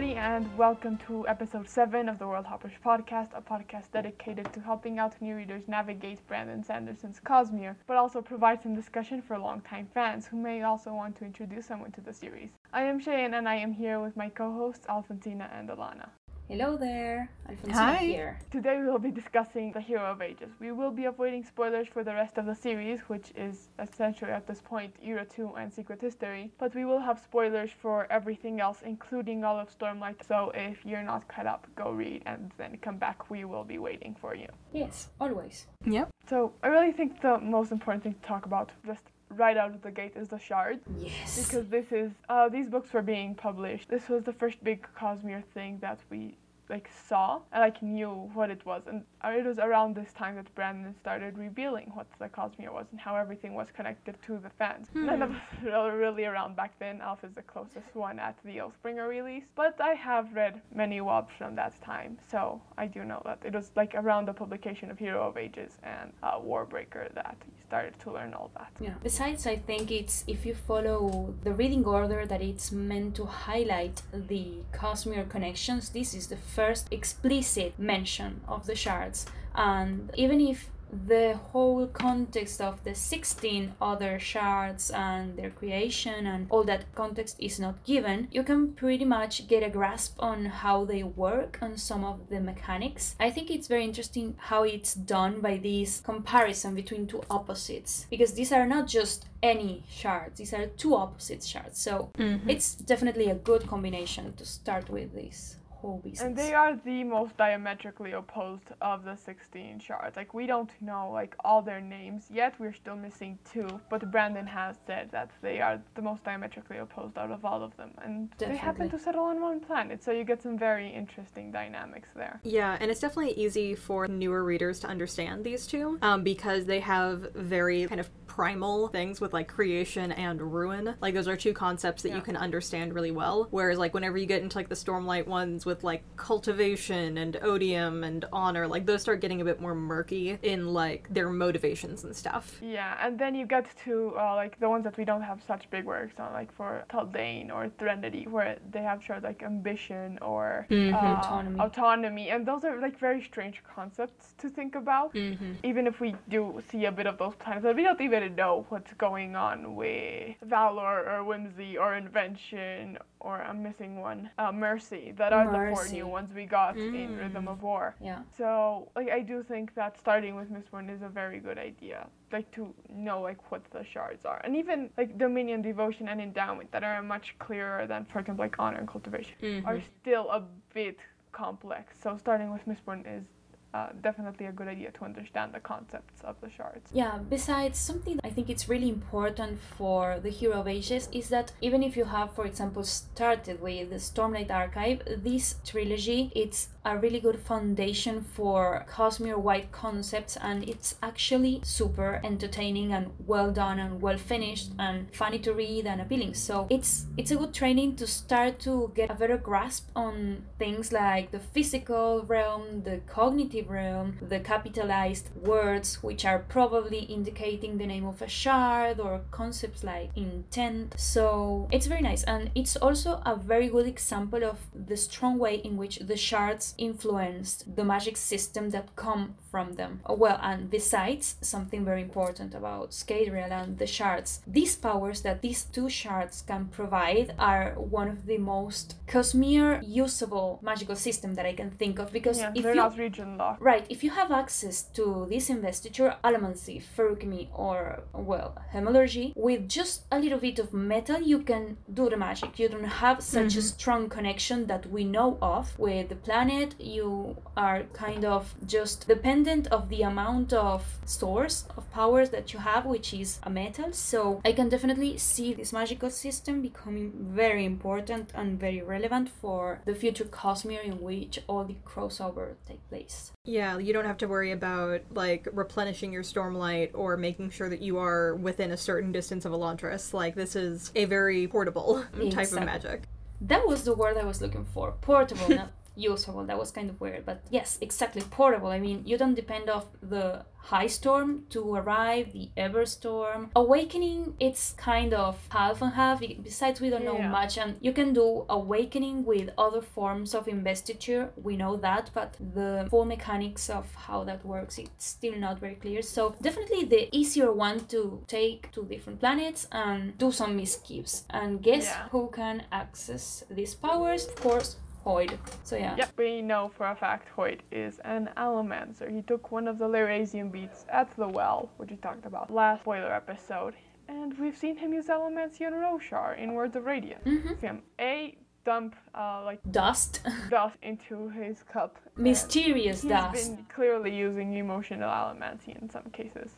Everybody, and welcome to episode 7 of the World Hoppers podcast, a podcast dedicated to helping out new readers navigate Brandon Sanderson's Cosmere, but also provide some discussion for longtime fans who may also want to introduce someone to the series. I am Cheyenne, and I am here with my co hosts, Alfonsina and Alana. Hello there, Alfonsina Hi. here. Today we will be discussing The Hero of Ages. We will be avoiding spoilers for the rest of the series, which is essentially at this point Era 2 and Secret History, but we will have spoilers for everything else, including all of Stormlight. So if you're not caught up, go read and then come back. We will be waiting for you. Yes, always. Yep. So I really think the most important thing to talk about just right out of the gate is the shard Yes. because this is uh, these books were being published. This was the first big Cosmere thing that we like saw and like knew what it was, and uh, it was around this time that Brandon started revealing what the Cosmere was and how everything was connected to the fans. None of us were really around back then. Alf is the closest one at the Oathbringer release, but I have read many WOBs from that time, so I do know that it was like around the publication of Hero of Ages and uh, Warbreaker that you started to learn all that. yeah. Besides, I think it's if you follow the reading order that it's meant to highlight the Cosmere connections, this is the first explicit mention of the shards. And even if the whole context of the 16 other shards and their creation and all that context is not given, you can pretty much get a grasp on how they work and some of the mechanics. I think it's very interesting how it's done by this comparison between two opposites because these are not just any shards, these are two opposite shards. So mm-hmm. it's definitely a good combination to start with this whole business. And they are the most diametrically opposed of the 16 shards. Like we don't know like all their names yet. We're still missing two, but Brandon has said that they are the most diametrically opposed out of all of them, and they happen to settle on one planet. So you get some very interesting dynamics there. Yeah, and it's definitely easy for newer readers to understand these two um, because they have very kind of primal things with like creation and ruin. Like those are two concepts that Yeah. you can understand really well. Whereas like whenever you get into like the Stormlight ones with like cultivation and odium and honor, like those start getting a bit more murky in like their motivations and stuff. Yeah, and then you get to uh, like the ones that we don't have such big works on, like for Taldain or Threnody, where they have shards like ambition or Mhm. uh, Autonomy. autonomy, and those are like very strange concepts to think about. Mm-hmm. even if we do see a bit of those planets, but we don't even know what's going on with Valor or Whimsy or Invention or I'm missing one, uh, Mercy. That are the four new ones we got in Mm. Rhythm of War. yeah. So like I do think that starting with Miss Mistborn is a very good idea. Like to know like what the shards are, and even like Dominion, Devotion, and Endowment that are much clearer than, for example, like Honor and Cultivation Mm-hmm. are still a bit complex. So starting with Mistborn is uh, definitely a good idea to understand the concepts of the shards. Yeah, besides, something I think it's really important for the Hero of Ages is that even if you have, for example, started with the Stormlight Archive, this trilogy, it's a really good foundation for Cosmere wide concepts and it's actually super entertaining and well done and well finished and funny to read and appealing. So it's it's a good training to start to get a better grasp on things like the physical realm, the cognitive realm, the capitalized words which are probably indicating the name of a shard or concepts like intent. So it's very nice and it's also a very good example of the strong way in which the shards influenced the magic system that come from them. Oh, Well, and besides, something very important about Scadrial and the shards, these powers that these two shards can provide are one of the most Cosmere usable magical system that I can think of because Yeah, if they're you not region locked. Right, if you have access to this investiture, allomancy, feruchemy, or, well, hemalurgy, with just a little bit of metal, you can do the magic. You don't have such a mm-hmm. strong connection that we know of with the planet. You are kind of just dependent of the amount of source of powers that you have, which is a metal. So I can definitely see this magical system becoming very important and very relevant for the future Cosmere in which all the crossover take place. Yeah, you don't have to worry about like replenishing your stormlight or making sure that you are within a certain distance of Elantris. Like this is a very portable type of magic. That was the word I was looking for. Portable, not usable. That was kind of weird, but yes, exactly portable. I mean, you don't depend off the high storm to arrive the ever storm. awakening it's kind of half and half besides we don't know much and you can do awakening with other forms of investiture we know that but the full mechanics of how that works it's still not very clear so definitely the easier one to take to different planets and do some miskeeps and guess Yeah. who can access these powers of course Hoid. So yeah. Yep, we know for a fact Hoid is an Allomancer. He took one of the Lerasium beats at the well, which we talked about last spoiler episode, and we've seen him use Allomancy on Roshar in Words of Radiance. Mhm. Him A dump uh, like Dust. dust into his cup. Mysterious He's dust. been clearly using emotional allomancy in some cases,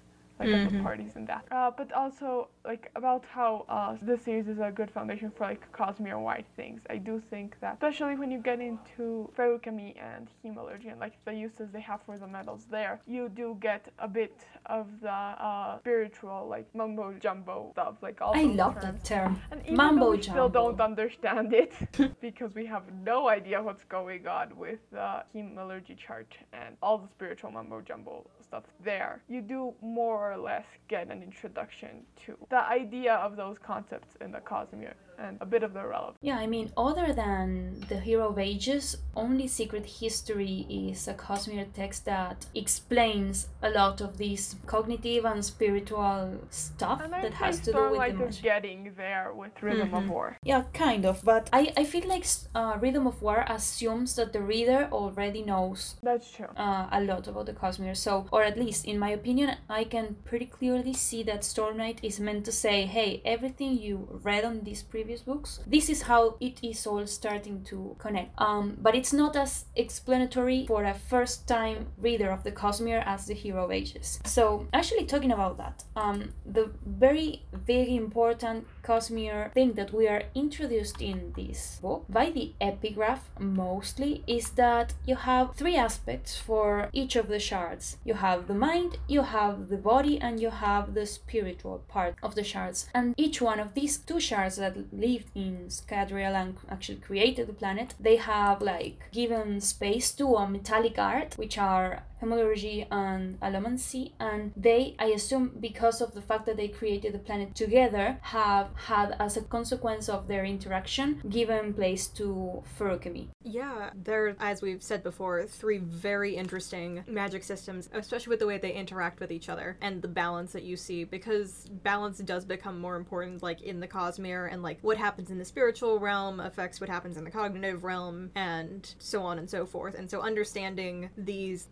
like at the Mhm. parties and that. Uh, but also like about how uh, this series is a good foundation for like Cosmere wide things. I do think that, especially when you get into feruchemy and hemalurgy and like the uses they have for the metals there, you do get a bit of the uh, spiritual like mumbo jumbo stuff, like all I love terms. that term. And even though we still don't understand it, because we have no idea what's going on with the hemalurgy chart and all the spiritual mumbo jumbo stuff there, you do more or less get an introduction to the idea of those concepts in the Cosmere and a bit of the relevance. Yeah, I mean, other than the Hero of Ages, only Secret History is a Cosmere text that explains a lot of this cognitive and spiritual stuff And that has to do with the is magic. getting there with Rhythm of Mhm. War. Yeah, kind of, but I, I feel like uh, Rhythm of War assumes that the reader already knows That's true. uh, a lot about the Cosmere. So, or at least in my opinion, I can pretty clearly see that Stormlight is meant to say, hey, everything you read on this previous books, this is how it is all starting to connect. Um, but it's not as explanatory for a first time reader of the Cosmere as the Hero of Ages. So, actually, talking about that, um, the very, very important Cosmere thing that we are introduced in this book by the epigraph mostly is that you have three aspects for each of the shards. You have the mind, you have the body, and you have the spiritual part of the shards. And each one of these two shards that lived in Scadrial and actually created the planet, they have like given space to a metallic art, which are Hemalurgy and Allomancy, and they, I assume, because of the fact that they created the planet together, have had as a consequence of their interaction given place to feruchemy. Yeah, there, as we've said before, three very interesting magic systems, especially with the way they interact with each other and the balance that you see, because balance does become more important, like in the Cosmere, and like what happens in the spiritual realm affects what happens in the cognitive realm, and so on and so forth. And so understanding these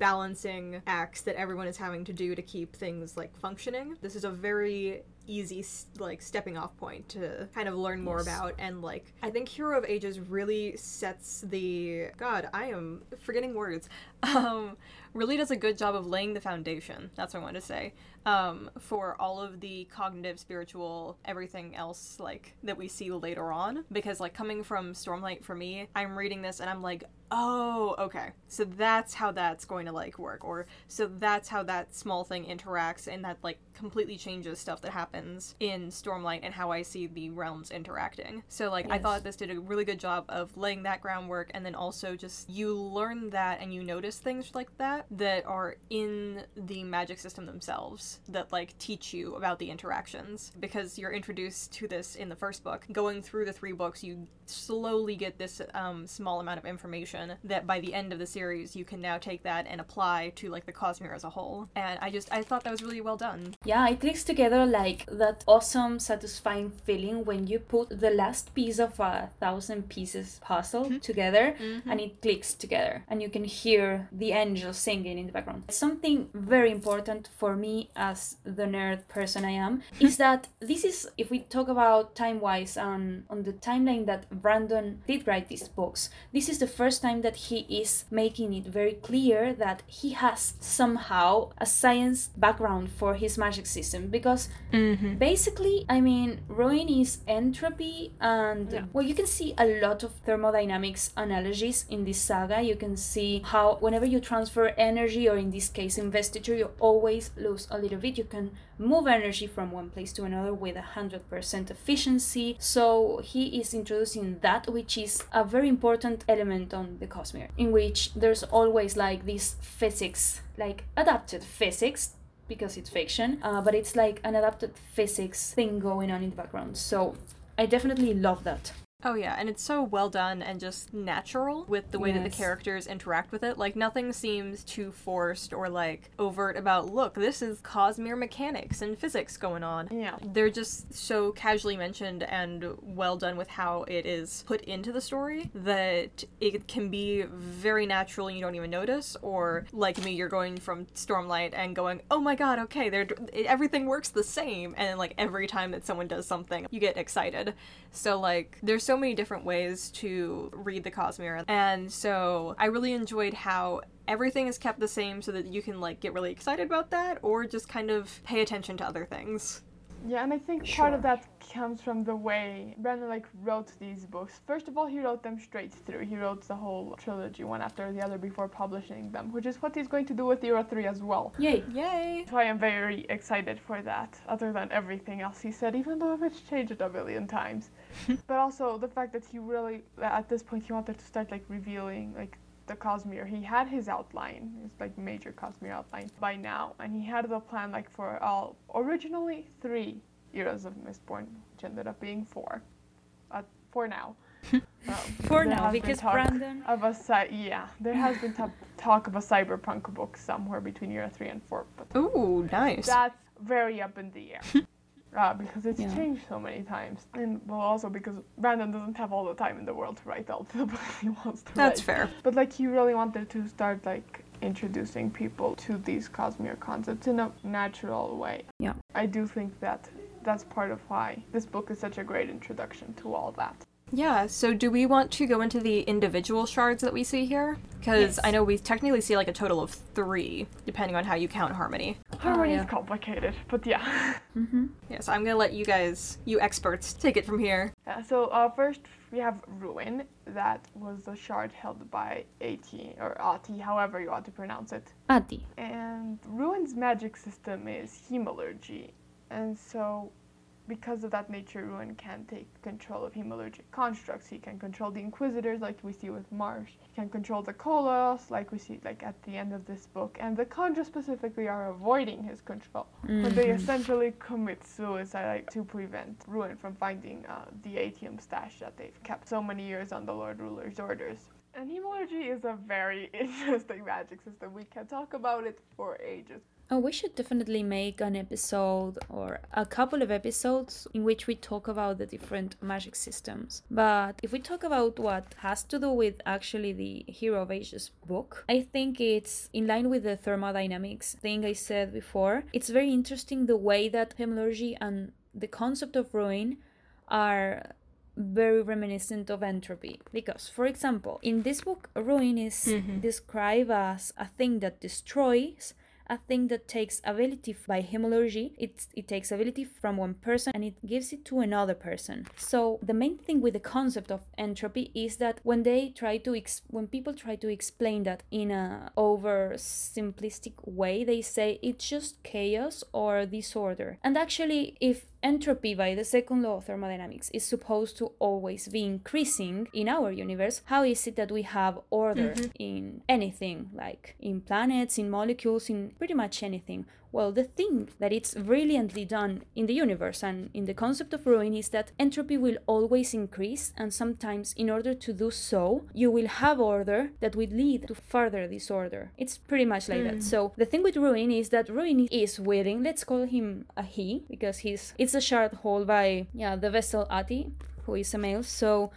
balancing acts that everyone is having to do to keep things like functioning, this is a very easy like stepping off point to kind of learn more Yes. about and like i think hero of ages really sets the god i am forgetting words um really does a good job of laying the foundation that's what i wanted to say um for all of the cognitive spiritual everything else like that we see later on. Because like coming from stormlight for me i'm reading this and i'm like oh okay. So that's how that's going to like work or so that's how that small thing interacts and that like completely changes stuff that happens in stormlight and how i see the realms interacting. So like i thought this did a really good job of laying that groundwork and then also just you learn that and you notice things like that that are in the magic system themselves that like teach you about the interactions. Because you're introduced to this in the first book going through the three books you slowly get this um, small amount of information that by the end of the series you can now take that and apply to like the cosmere as a whole. And i just i thought that was really well done. Yeah, it clicks together like that awesome, satisfying feeling when you put the last piece of a thousand pieces puzzle together and it clicks together and you can hear the angels singing in the background. Something very important for me as the nerd person I am is that this is if we talk about time wise and on the timeline that Brandon did write these books, this is the first time that he is making it very clear that he has somehow a science background for his magic system because Mm-hmm. Basically, I mean, ruin is entropy, and Yeah. well, you can see a lot of thermodynamics analogies in this saga. You can see how whenever you transfer energy, or in this case, investiture, you always lose a little bit. You can move energy from one place to another with a hundred percent efficiency. So he is introducing that, which is a very important element on the Cosmere, in which there's always like this physics, like adapted physics because it's fiction, uh, but it's like an adapted physics thing going on in the background. So I definitely love that. Oh yeah, and it's so well done and just natural with the way that the characters interact with it. Like nothing seems too forced or like overt about look, this is Cosmere mechanics and physics going on. Yeah. They're just so casually mentioned and well done with how it is put into the story that it can be very natural and you don't even notice or like me you're going from Stormlight and going, "Oh my god, okay, they're everything works the same." And then like every time that someone does something, you get excited. So like there's so many different ways to read the Cosmere. And so I really enjoyed how everything is kept the same so that you can like get really excited about that or just kind of pay attention to other things. Yeah, and I think part of that comes from the way Brandon like wrote these books. First of all, he wrote them straight through. He wrote the whole trilogy one after the other before publishing them, which is what he's going to do with Era 3 as well. Yay! Yay! So I am very excited for that, other than everything else he said, even though it's changed a billion times. but also the fact that he really, at this point, he wanted to start like revealing like the Cosmere. He had his outline, his like major Cosmere outline by now, and he had the plan like for all originally three eras of Mistborn, which ended up being four. Uh, four now. Um, For now, because Brandon. of a cy- yeah, there has been t- talk of a cyberpunk book somewhere between era three and four, but Ooh, nice. that's very up in the air. Uh, because it's Yeah. changed so many times, and well, also because Brandon doesn't have all the time in the world to write all the books he wants to write. That's write. fair. But like, he really wanted to start like introducing people to these Cosmere concepts in a natural way. Yeah. I do think that that's part of why this book is such a great introduction to all that. Yeah, so do we want to go into the individual shards that we see here? Because Yes. I know we technically see like a total of three, depending on how you count Harmony. Harmony yeah. is complicated, but yeah. Mm-hmm. Yeah, so I'm gonna let you guys, you experts, take it from here. Yeah, so uh, first we have Ruin, that was the shard held by Ati, or Ati, however you want to pronounce it. Adi. And Ruin's magic system is hemalurgy, and so because of that nature, Ruin can take control of hemalurgic constructs. He can control the Inquisitors, like we see with Marsh. He can control the Koloss, like we see like at the end of this book. And the Kandra specifically are avoiding his control. But they Mhm. essentially commit suicide like, to prevent Ruin from finding uh, the atium stash that they've kept so many years on the Lord Ruler's orders. And hemalurgy is a very interesting magic system. We can talk about it for ages. Oh, we should definitely make an episode or a couple of episodes in which we talk about the different magic systems. But if we talk about what has to do with actually the Hero of Ages book, I think it's in line with the thermodynamics thing I said before. It's very interesting the way that hemalurgy and the concept of ruin are very reminiscent of entropy because for example in this book ruin is Mhm. described as a thing that destroys a thing that takes ability by hemalurgy it, it takes ability from one person and it gives it to another person. So the main thing with the concept of entropy is that when they try to ex- when people try to explain that in a over simplistic way they say it's just chaos or disorder. And actually if entropy by the second law of thermodynamics is supposed to always be increasing in our universe. How is it that we have order mm-hmm. in anything? Like in planets in molecules in pretty much anything well the thing that it's brilliantly done in the universe and in the concept of ruin is that entropy will always increase and sometimes in order to do so you will have order that will lead to further disorder. It's pretty much like that. Hmm. So the thing with ruin is that ruin is willing. Let's call him a he because he's it's a shard held by yeah the vessel ati who is a male. So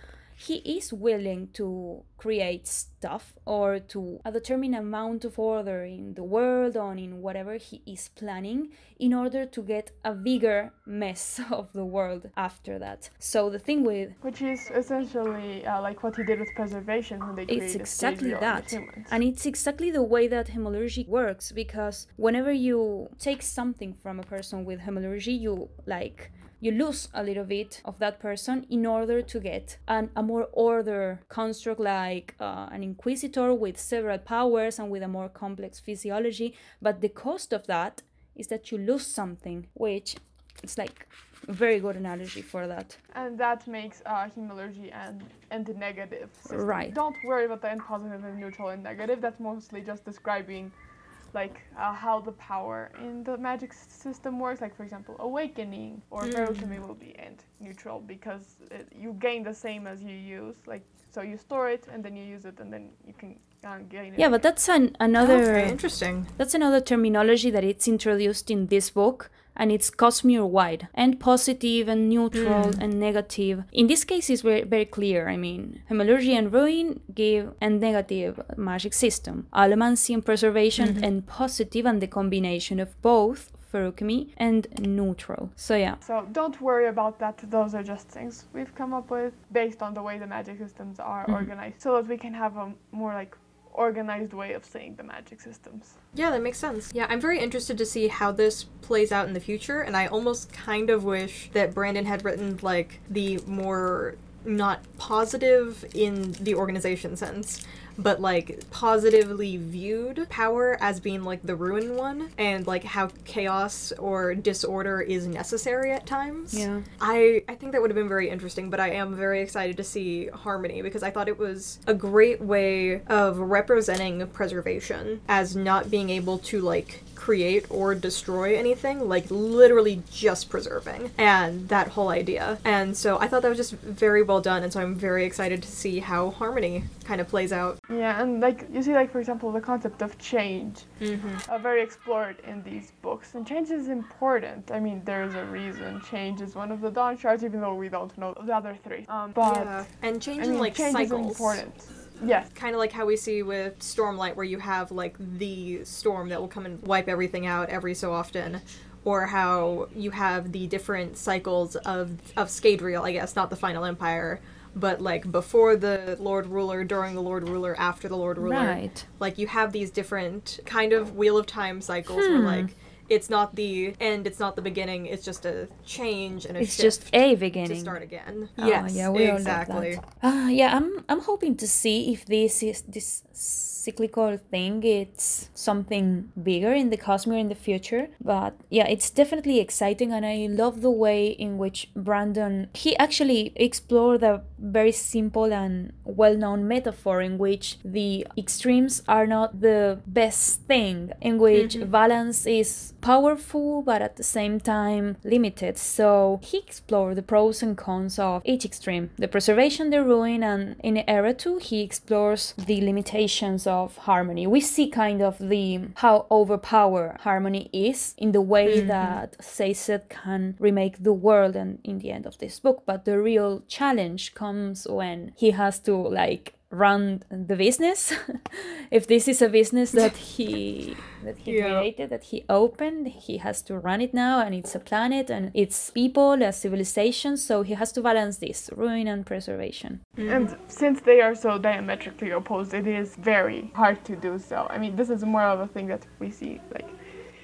he is willing to create stuff or to a determined amount of order in the world or in whatever he is planning in order to get a bigger mess of the world after that. So the thing with which is essentially uh, like what he did with preservation when they it's exactly that and it's exactly the way that hemalurgy works because whenever you take something from a person with hemalurgy you like you lose a little bit of that person in order to get an, a more order construct like uh, an inquisitor with several powers and with a more complex physiology but the cost of that is that you lose something which it's like a very good analogy for that And that makes uh, hemalurgy and and the negative. System. Right. Don't worry about the end positive and neutral and negative. That's mostly just describing, like uh, how the power in the magic s- system works. Like for example, awakening or ferocity will be end neutral because it, you gain the same as you use. Like so you store it and then you use it and then you can uh, gain it. yeah but that's an, another Okay, interesting. That's another terminology that it's introduced in this book, and it's Cosmere wide and positive and neutral and negative. In this case, it's very, very clear. I mean, Hemalurgy and Ruin give a negative magic system, Allomancy and Preservation, and positive, and the combination of both. Feruchemy and neutral. So yeah, So don't worry about that. Those are just things we've come up with based on the way the magic systems are Mhm. organized, so that we can have a more like organized way of saying the magic systems. Yeah, that makes sense. Yeah, I'm very interested to see how this plays out in the future, and I almost kind of wish that Brandon had written like the more not positive in the organization sense, but like positively viewed power as being like the ruin one, and like how chaos or disorder is necessary at times. yeah. I I think that would have been very interesting, but I am very excited to see Harmony because I thought it was a great way of representing preservation as not being able to like create or destroy anything, like literally just preserving and that whole idea. And so I thought that was just very well done, and so I'm very excited to see how Harmony kind of plays out. Yeah, and like you see, like for example, the concept of change, Mm-hmm. are very explored in these books, and change is important. I mean, there's a reason change is one of the dawn shards, even though we don't know the other three. Um, but yeah, and I changing mean, like change cycles. is important. Yes. kind of like how we see with Stormlight, where you have like the storm that will come and wipe everything out every so often, or how you have the different cycles of of Scadrial, I guess, not the Final Empire, but like before the Lord Ruler, during the Lord Ruler, after the Lord Ruler. Right. Like you have these different kind of Wheel of Time cycles where Hmm. like it's not the end, it's not the beginning, it's just a change and a It's just a beginning to start again. Oh, yes, yeah, we exactly. Ah, yeah, I'm I'm hoping to see if this is this cyclical thing it's something bigger in the Cosmere in the future. But yeah, it's definitely exciting and I love the way in which Brandon he actually explored a very simple and well-known metaphor in which the extremes are not the best thing, in which mm-hmm. balance is powerful but at the same time limited. So he explored the pros and cons of each extreme the preservation, the ruin, and in Era 2, he explores the limitations of harmony. We see kind of the how overpowered harmony is in the way mm-hmm. that Sazed can remake the world and in the end of this book. But the real challenge comes when he has to like run the business if this is a business that he that he Yeah. created that he opened he has to run it now and it's a planet and it's people a civilization so he has to balance this ruin and preservation mm-hmm. And since they are so diametrically opposed, it is very hard to do so. I mean, this is more of a thing that we see like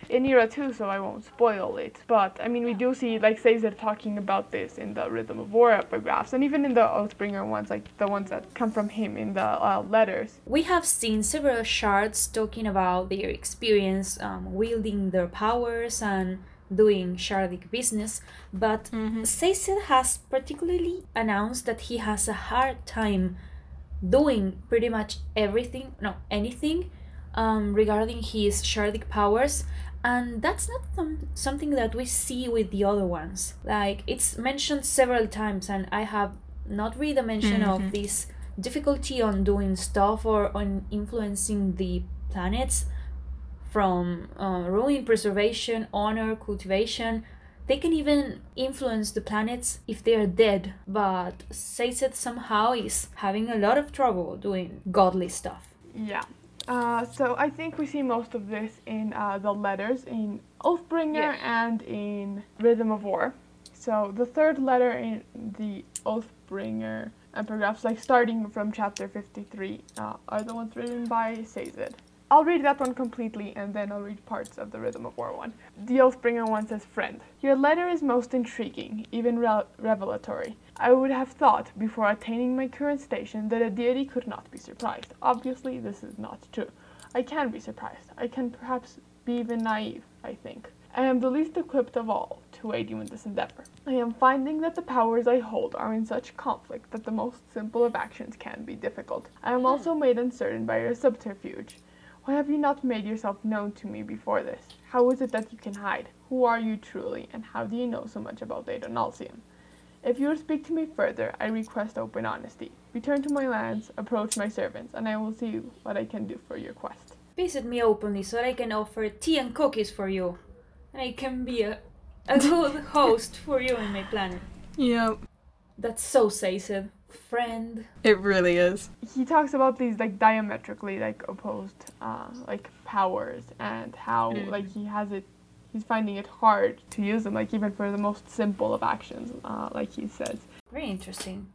in Era 2, so I won't spoil it. But I mean, we do see like Sazed talking about this in the Rhythm of War epigraphs, and even in the Oathbringer ones, like the ones that come from him in the uh, letters. we have seen several shards talking about their experience um, wielding their powers and doing shardic business but Sazed has particularly announced that he has a hard time doing pretty much everything, no, anything um, regarding his shardic powers. And that's not some, something that we see with the other ones. Like, it's mentioned several times, and I have not read a mention of this difficulty on doing stuff or on influencing the planets from uh, ruin, preservation, honor, cultivation. They can even influence the planets if they are dead, but Sazed somehow is having a lot of trouble doing godly stuff. Yeah. Uh, so I think we see most of this in uh, the letters in Oathbringer Yeah. and in Rhythm of War. So the third letter in the Oathbringer epigraphs, like starting from chapter 53, uh, are the ones written by Sazed. I'll read that one completely and then I'll read parts of the Rhythm of War one. The Oathbringer one says, Friend, your letter is most intriguing, even re- revelatory. I would have thought, before attaining my current station, that a deity could not be surprised. Obviously, this is not true. I can be surprised. I can perhaps be even naive, I think. I am the least equipped of all to aid you in this endeavor. I am finding that the powers I hold are in such conflict that the most simple of actions can be difficult. I am also hmm. made uncertain by your subterfuge. Why have you not made yourself known to me before this? How is it that you can hide? Who are you truly, and how do you know so much about Adonalcium? If you will speak to me further, I request open honesty. Return to my lands, approach my servants, and I will see what I can do for your quest. Visit me openly so that I can offer tea and cookies for you. And I can be a, a good host for you and my planet. Yep. That's so Sazed. Friend. It really is. he talks about these like diametrically like opposed uh, like powers and how Mm. like he has it he's finding it hard to use them like even for the most simple of actions uh, like he says Very interesting.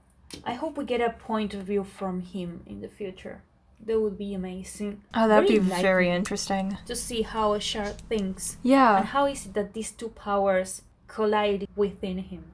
I hope we get a point of view from him in the future. That would be amazing. Oh, that'd Very be very interesting. To see how a shard thinks. Yeah. And how is it that these two powers collide within him?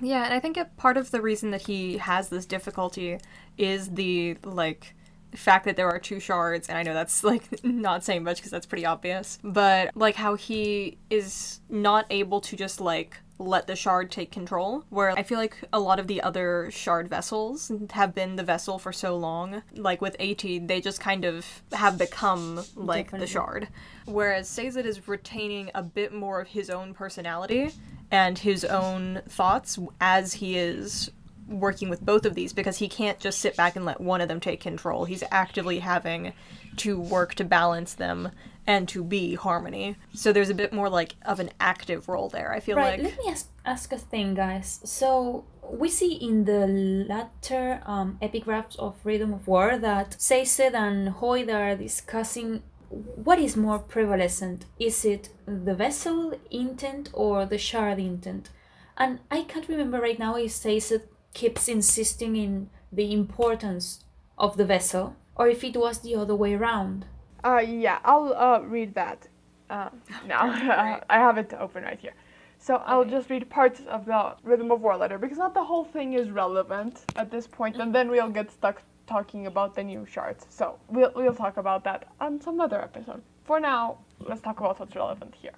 Yeah, and I think a part of the reason that he has this difficulty is the like fact that there are two shards and I know that's like not saying much because that's pretty obvious, but like how he is not able to just like let the shard take control where I feel like a lot of the other shard vessels have been the vessel for so long like with AT they just kind of have become like Definitely. the shard whereas Sazed is retaining a bit more of his own personality and his own thoughts as he is working with both of these because he can't just sit back and let one of them take control. He's actively having to work to balance them and to be harmony. So there's a bit more like of an active role there. I feel Right, like let me ask, ask a thing, guys. So, we see in the latter um, epigraphs of Rhythm of War that Sazed and Hoid are discussing what is more prevalent. Is it the vessel intent or the shard intent? And I can't remember right now if Sazed keeps insisting in the importance of the vessel or if it was the other way around. uh yeah i'll uh, read that uh, now. Great. i have it open right here. So i'll just read parts of the rhythm of war letter because not the whole thing is relevant at this point and then we'll get stuck talking about the new shards so we'll, we'll talk about that on some other episode. For now let's talk about what's relevant here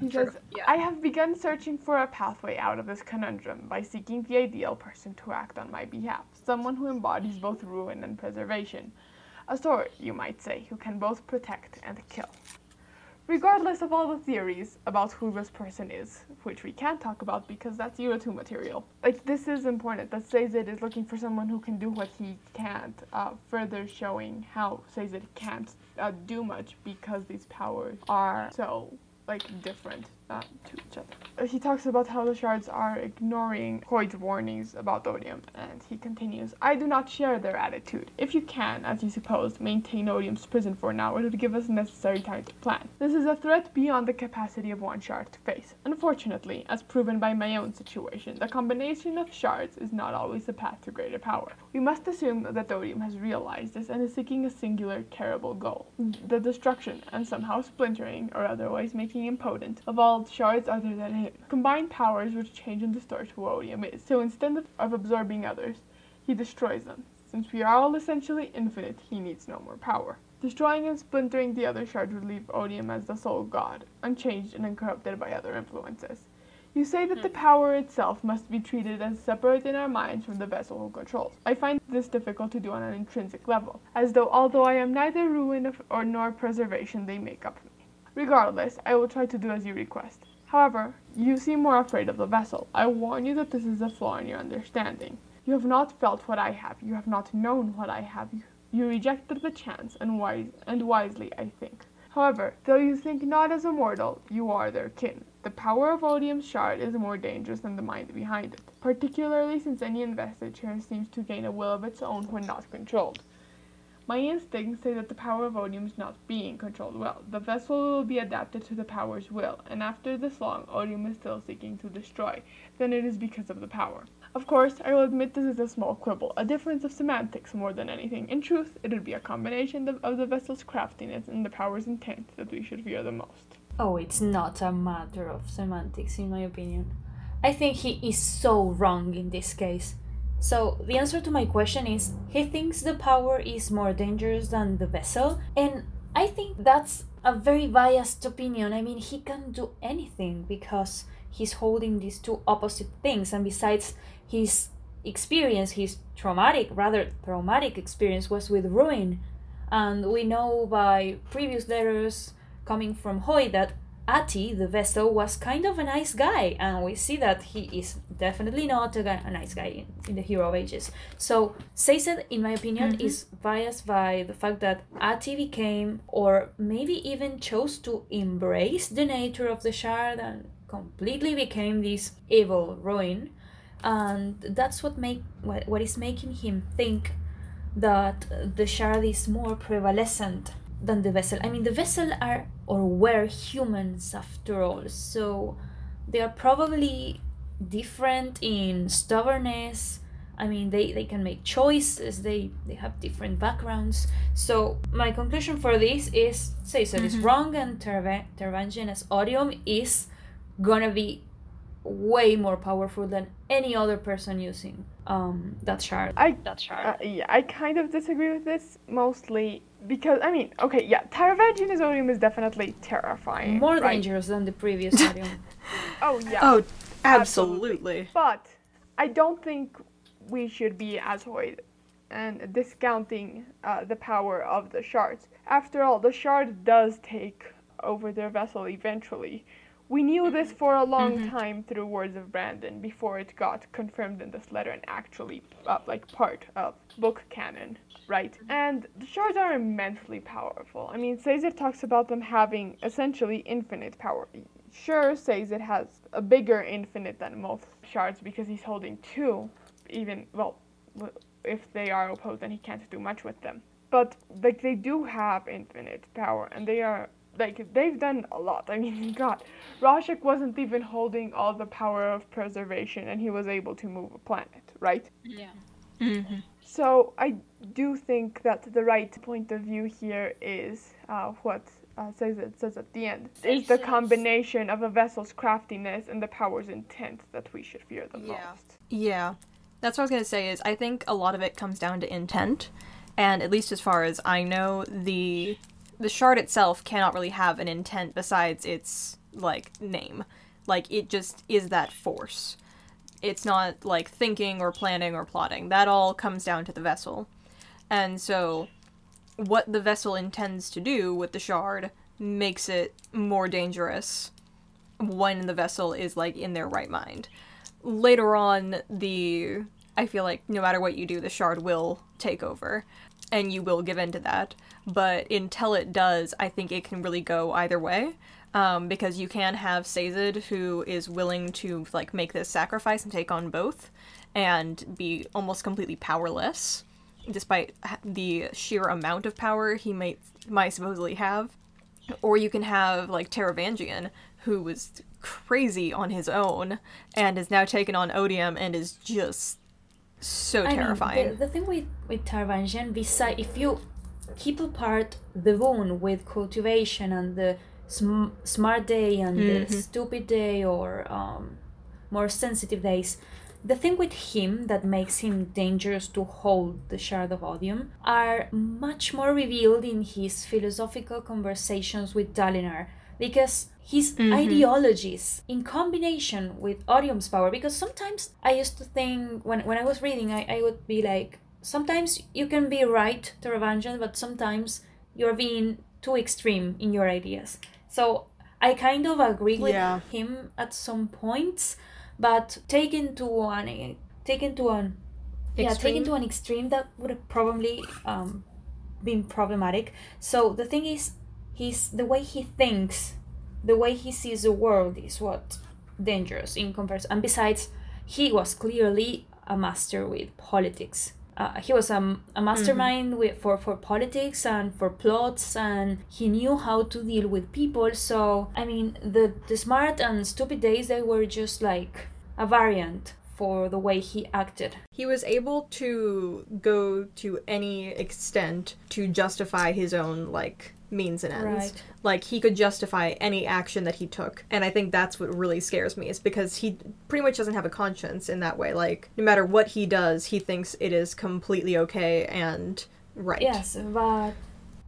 He says, Yeah. I have begun searching for a pathway out of this conundrum by seeking the ideal person to act on my behalf, someone who embodies both ruin and preservation. A sword, you might say, who can both protect and kill. Regardless of all the theories about who this person is, which we can't talk about because that's Era 2 material. Like, this is important that Sazed is looking for someone who can do what he can't, uh, further showing how Sazed can't uh, do much because these powers are so like different to each other. Uh, He talks about how the shards are ignoring Hoid's warnings about Odium, and he continues, I do not share their attitude. If you can, as you supposed, maintain Odium's prison for now, it would give us necessary time to plan. This is a threat beyond the capacity of one shard to face. Unfortunately, as proven by my own situation, the combination of shards is not always the path to greater power. We must assume that Odium has realized this and is seeking a singular, terrible goal. The destruction and somehow splintering, or otherwise making impotent, of all shards other than him. Combined powers which change and distort who Odium is. So instead of, absorbing others, he destroys them. Since we are all essentially infinite, he needs no more power. Destroying and splintering the other shards would leave Odium as the sole god, unchanged and uncorrupted by other influences. You say that the hmm. power itself must be treated as separate in our minds from the vessel who controls. I find this difficult to do on an intrinsic level, as though although I am neither ruin or nor preservation, they make up. Regardless, I will try to do as you request. However, you seem more afraid of the vessel. I warn you that this is a flaw in your understanding. You have not felt what I have. You have not known what I have. You, rejected the chance, and wise and wisely, I think. However, though you think not as a mortal, you are their kin. The power of Odium's shard is more dangerous than the mind behind it, particularly since any investiture seems to gain a will of its own when not controlled. My instincts say that the power of Odium is not being controlled well. The vessel will be adapted to the power's will, and after this long Odium is still seeking to destroy, then it is because of the power. Of course, I will admit this is a small quibble, a difference of semantics more than anything. In truth, it would be a combination of, the vessel's craftiness and the power's intent that we should fear the most. Oh, it's not a matter of semantics, in my opinion. I think he is so wrong in this case. So, the answer to my question is he thinks the power is more dangerous than the vessel, and I think that's a very biased opinion. I mean, he can do anything because he's holding these two opposite things, and besides, his experience, his traumatic, rather traumatic experience, was with ruin. And we know by previous letters coming from Hoy that Ati, the vessel, was kind of a nice guy, and we see that he is definitely not a, a nice guy in, in, the Hero of Ages. So, Sazed, in my opinion, mm-hmm. is biased by the fact that Ati became, or maybe even chose to embrace the nature of the Shard and completely became this evil ruin, and that's what make what, what is making him think that the Shard is more prevalent than the vessel. I mean, the vessel are or were humans after all, so they are probably different in stubbornness. I mean, they, they can make choices. They they have different backgrounds. So my conclusion for this is Sazed mm-hmm. is wrong, and Taravangian as Odium is gonna be way more powerful than any other person using um, that shard. I that shard. Uh, yeah, I kind of disagree with this mostly because I mean, okay, yeah, Taravangian Odium is definitely terrifying. More right? dangerous than the previous Odium. oh yeah. Oh, absolutely. absolutely. But I don't think we should be as hoid and discounting uh, the power of the shards. After all, the shard does take over their vessel eventually. We knew this for a long mm-hmm. time through words of Brandon before it got confirmed in this letter and actually uh, like part of book canon, right? And the shards are immensely powerful. I mean, Sazed talks about them having essentially infinite power. Sure, Sazed has a bigger infinite than most shards because he's holding two. Even well, if they are opposed, then he can't do much with them. But like they do have infinite power, and they are like they've done a lot. I mean, God, Rashek wasn't even holding all the power of preservation, and he was able to move a planet, right? Yeah. Mm-hmm. So I do think that the right point of view here is uh, what uh, says it says at the end is the combination of a vessel's craftiness and the power's intent that we should fear the yeah. most. Yeah, that's what I was gonna say. Is I think a lot of it comes down to intent, and at least as far as I know, the the shard itself cannot really have an intent besides its like name. Like it just is that force. It's not like thinking or planning or plotting. That all comes down to the vessel. And so what the vessel intends to do with the shard makes it more dangerous when the vessel is like in their right mind. Later on, the I feel like no matter what you do, the shard will take over and you will give in to that. But until it does, I think it can really go either way. Um, because you can have Sazed who is willing to like make this sacrifice and take on both, and be almost completely powerless, despite the sheer amount of power he might might supposedly have. Or you can have like Taravangian, who was crazy on his own and is now taken on Odium and is just so terrifying. I. Mean, the, the, thing with with Taravangian, besides if you keep apart the wound with cultivation and the sm- smart day and mm-hmm. the stupid day or um, more sensitive days, the thing with him that makes him dangerous to hold the shard of odium are much more revealed in his philosophical conversations with Dalinar because his mm-hmm. ideologies in combination with Odium's power. Because sometimes I used to think, when, when I was reading, I, I would be like, sometimes you can be right, Taravangian, but sometimes you're being too extreme in your ideas. So I kind of agree with yeah. him at some points, but taken to an taken to an extreme. yeah taken to an extreme that would have probably um, been problematic. So the thing is, he's the way he thinks the way he sees the world is what dangerous in comparison. And besides, he was clearly a master with politics. Uh, he was a, a mastermind Mm-hmm. with, for, for politics and for plots, and he knew how to deal with people. So, I mean, the, the smart and stupid days, they were just like a variant for the way he acted. He was able to go to any extent to justify his own like means and ends. Right. Like he could justify any action that he took. And I think that's what really scares me is because he pretty much doesn't have a conscience in that way. Like no matter what he does, he thinks it is completely okay and right. Yes, but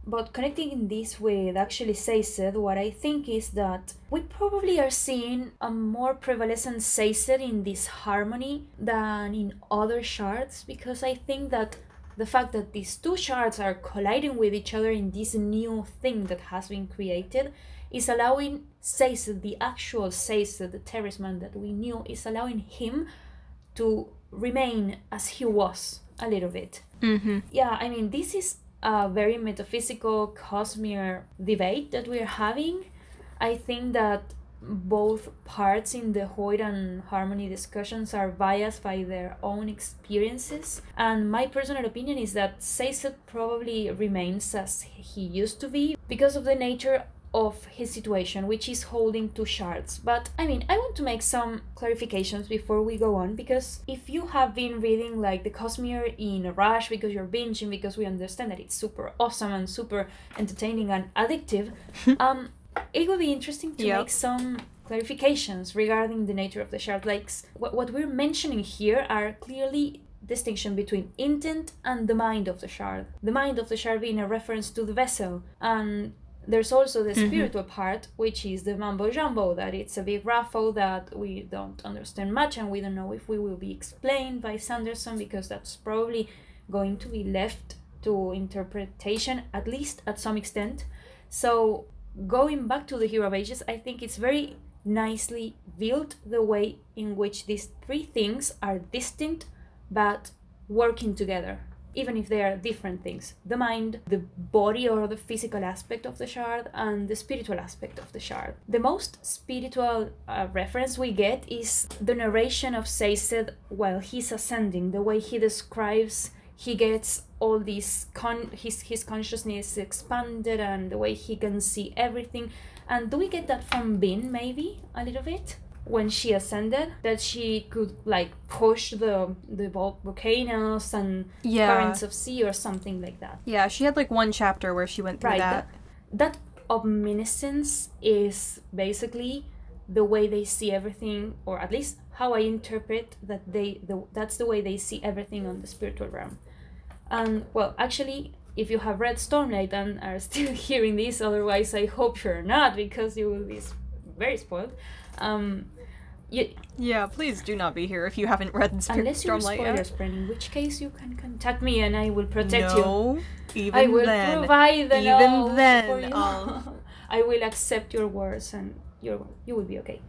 but connecting in this with actually Sazed, what I think is that we probably are seeing a more prevalent Sazed in this harmony than in other shards because I think that the fact that these two shards are colliding with each other in this new thing that has been created is allowing Sazed, the actual Sazed, the Terrisman that we knew, is allowing him to remain as he was a little bit. Mm-hmm. Yeah, I mean, this is a very metaphysical cosmere debate that we're having. I think that both parts in the Hoid and Harmony discussions are biased by their own experiences. And my personal opinion is that Sazed probably remains as he used to be because of the nature of his situation, which is holding two shards. But I mean, I want to make some clarifications before we go on because if you have been reading like the Cosmere in a rush because you're binging because we understand that it's super awesome and super entertaining and addictive, um, it would be interesting to Yep. make some clarifications regarding the nature of the shard. lakes. what, what we're mentioning here are clearly distinction between intent and the mind of the shard. The mind of the shard being a reference to the vessel and there's also the mm-hmm. spiritual part, which is the mambo jumbo, that it's a big raffle that we don't understand much and we don't know if we will be explained by Sanderson because that's probably going to be left to interpretation, at least at some extent. So, going back to the Hero of Ages, I think it's very nicely built the way in which these three things are distinct but working together even if they are different things. The mind the body or the physical aspect of the shard and the spiritual aspect of the shard. The most spiritual uh, reference we get is the narration of Sazed while he's ascending the way he describes he gets all these con his his consciousness expanded and the way he can see everything and do we get that from Vin maybe a little bit when she ascended that she could like push the the volcanoes and Yeah. currents of sea or something like that. Yeah, she had like one chapter where she went through Right. that. That, that omniscience is basically the way they see everything, or at least how I interpret that they the, that's the way they see everything on the spiritual realm. And well, actually, if you have read Stormlight and are still hearing this, otherwise I hope you're not because you will be very spoiled. Um, you, Yeah, please do not be here if you haven't read Spirit unless you're Stormlight spoiler in which case you can contact me and I will protect you. no, even I will then. provide the even then, for you. um, I will accept your words and you you will be okay.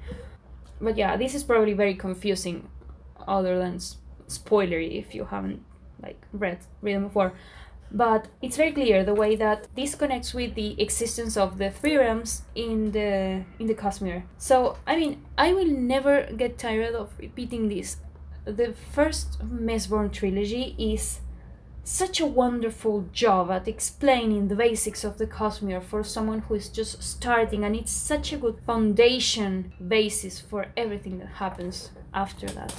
But yeah, this is probably very confusing, other than spoilery if you haven't like read read them before. But it's very clear the way that this connects with the existence of the three realms in the in the Cosmere. So I mean, I will never get tired of repeating this. The first Mistborn trilogy is such a wonderful job at explaining the basics of the Cosmere for someone who is just starting, and it's such a good foundation basis for everything that happens after that.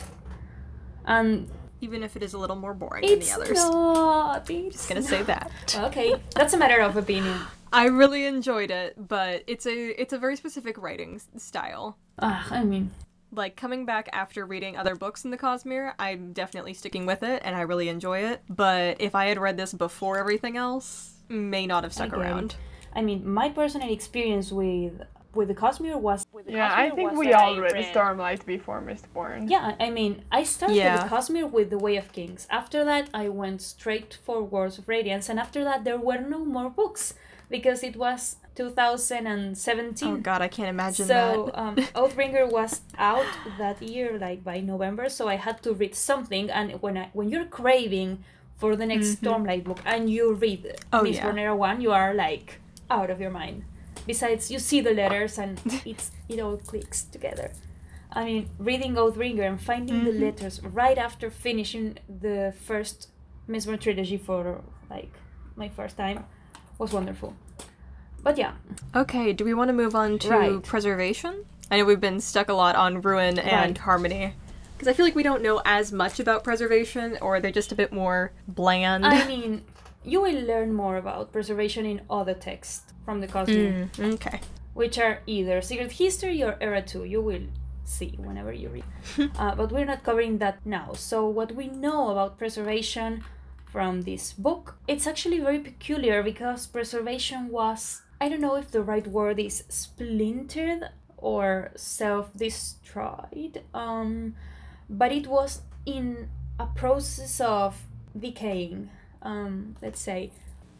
And even if it is a little more boring than the others. not. It's Just gonna say that. Okay, that's a matter of opinion. I really enjoyed it, but it's a it's a very specific writing style. Ah, I mean, Like coming back after reading other books in the Cosmere, I'm definitely sticking with it and I really enjoy it. But if I had read this before everything else, may not have stuck around. I mean, my personal experience with with the Cosmere was. With the Yeah, I think was we that all read read- Stormlight before Mistborn. Yeah, I mean, I started Yeah. with Cosmere with The Way of Kings. After that, I went straight for Words of Radiance, and after that, there were no more books because it was 2017. Oh god, I can't imagine so that. um, Oathbringer was out that year, like by November. So I had to read something, and when I when you're craving for the next Stormlight book and you read Oh, Miss yeah. Bornera one, you are like out of your mind. Besides, you see the letters and it's it all clicks together. I mean, reading Oathbringer and finding Mhm. the letters right after finishing the first Mesmer trilogy for like my first time was wonderful. But yeah, Okay, do we want to move on to Right. preservation? I know we've been stuck a lot on ruin and Right. harmony. Because I feel like we don't know as much about preservation, or they're just a bit more bland. I mean, you will learn more about preservation in other texts from the Cosmere, Mm, okay. which are either Secret History or Era 2. You will see whenever you read. uh, but we're not covering that now. So, what we know about preservation from this book, it's actually very peculiar because preservation was, I don't know if the right word is splintered or self destroyed, um, but it was in a process of decaying, um, let's say.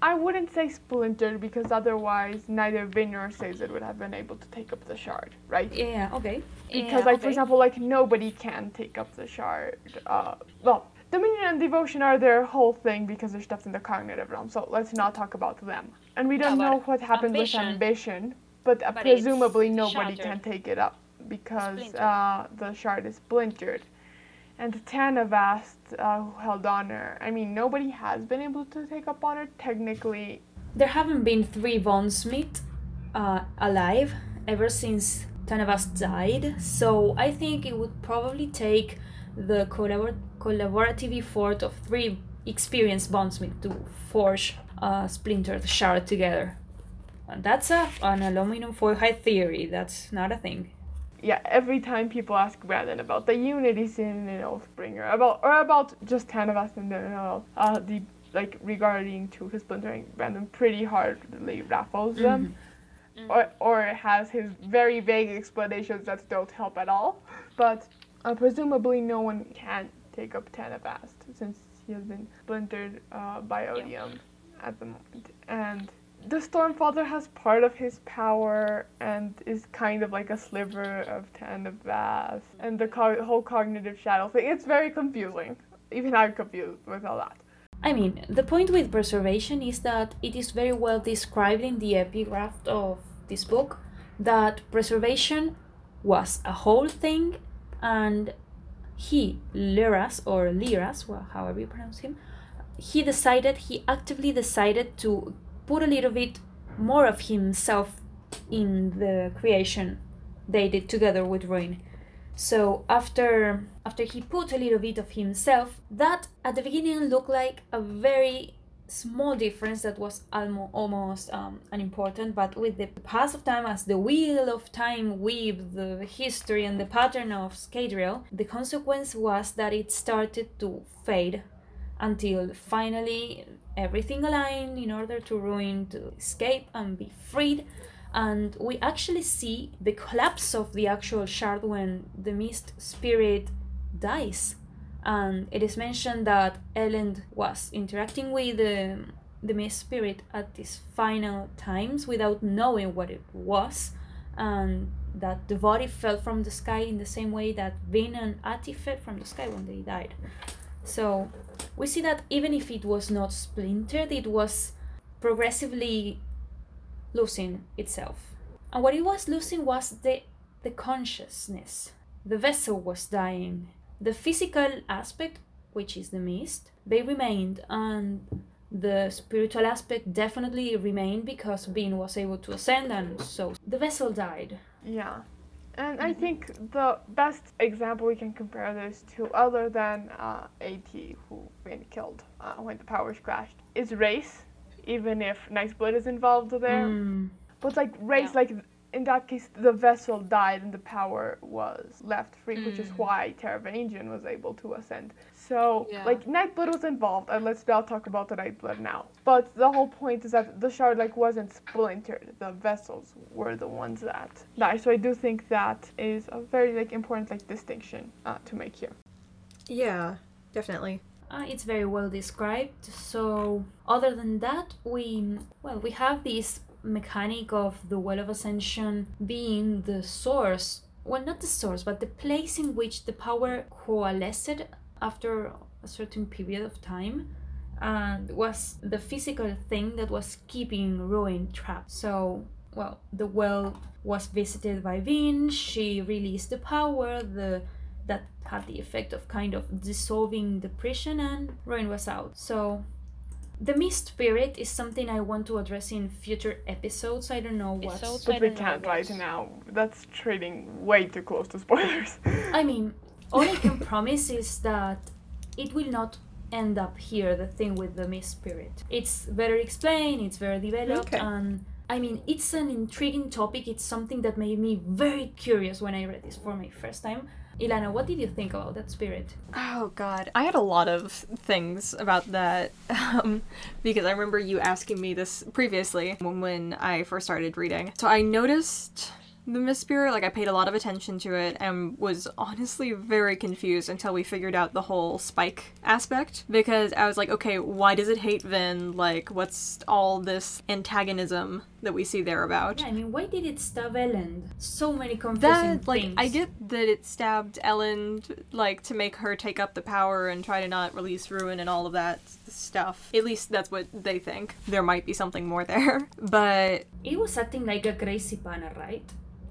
I wouldn't say splintered because otherwise neither Vin nor Sazed would have been able to take up the shard, right? Yeah, okay. Because, Yeah, like, for example, like nobody can take up the shard. Uh, well, Dominion and Devotion are their whole thing because they're stuffed in the cognitive realm. So let's not talk about them. And we don't Yeah, know what happens ambition- with ambition, but, uh, But presumably nobody can take it up because uh, the shard is splintered. And Tanavast, uh, who held honor, I mean, nobody has been able to take up honor. Technically, There haven't been three Bondsmith uh, alive ever since Tanavast died, so I think it would probably take the collabor- collaborative effort of three experienced bondsmith to forge a splintered shard together. And that's a, an aluminum foil high theory, that's not a thing. Yeah, every time people ask Brandon about the unity sin in Oathbringer, about or about just Tanavast in general, uh, the like regarding to his splintering, Brandon pretty hardly raffles them, or or has his very vague explanations that don't help at all. But uh, presumably, no one can take up Tanavast since he has been splintered uh, by Odium at the moment, and the Stormfather has part of his power and is kind of like a sliver of Tanavast, and the co- whole cognitive shadow thing. It's very confusing. Even I'm confused with all that. I mean, the point with preservation is that it is very well described in the epigraph of this book that preservation was a whole thing and he, Liras, or Liras, well, however you pronounce him, he decided, he actively decided to put a little bit more of himself in the creation they did together with Ruin. So after after he put a little bit of himself, that at the beginning looked like a very small difference that was almo- almost um, unimportant, but with the pass of time, as the wheel of time weaved the history and the pattern of Scadrial, the consequence was that it started to fade until finally everything aligned in order to ruin to escape and be freed. And we actually see the collapse of the actual shard when the mist spirit dies. And it is mentioned that Elend was interacting with the, the mist spirit at these final times without knowing what it was. And that the body fell from the sky in the same way that Vin and Ati fell from the sky when they died so we see that even if it was not splintered it was progressively losing itself. And what it was losing was the the consciousness. The vessel was dying. The physical aspect, which is the mist, they remained and the spiritual aspect definitely remained because Vin was able to ascend and so the vessel died. Yeah. And I think the best example we can compare this to, other than uh, AT, who been killed uh, when the powers crashed, is Rayse, even if Nightblood is involved there. Mm. But like Rayse, Yeah. like in that case, the vessel died and the power was left free, which is Mm. why Taravangian was able to ascend. So, Yeah. like, Nightblood was involved, and let's not talk about the Nightblood now. But the whole point is that the shard, like, wasn't splintered. The vessels were the ones that died. So I do think that is a very, like, important, like, distinction uh, to make here. Yeah, definitely. Uh, it's very well described. So, other than that, we well we have this mechanic of the Well of Ascension being the source. Well, not the source, but the place in which the power coalesced after a certain period of time, and was the physical thing that was keeping Ruin trapped. So, well, the well was visited by Vin. She released the power. The that had the effect of kind of dissolving the prison, and Ruin was out. So the mist spirit is something I want to address in future episodes. I don't know what. But I we can't right what's- now. That's trading way too close to spoilers. I mean, all I can promise is that it will not end up here. The thing with the mist spirit, it's better explained. It's very developed, Okay. and I mean, it's an intriguing topic. It's something that made me very curious when I read this for my first time. Ilana, what did you think about that spirit? Oh god, I had a lot of things about that um, because I remember you asking me this previously when, when I first started reading. So I noticed the Mist Spirit, like I paid a lot of attention to it and was honestly very confused until we figured out the whole Spike aspect because I was like, okay, why does it hate Vin? Like, what's all this antagonism that we see there about? Yeah, I mean, why did it stab Elend? So many confusing that like things. i get that it stabbed Elend like to make her take up the power and try to not release ruin and all of that stuff at least that's what they think there might be something more there but It was acting like a crazy panel, right?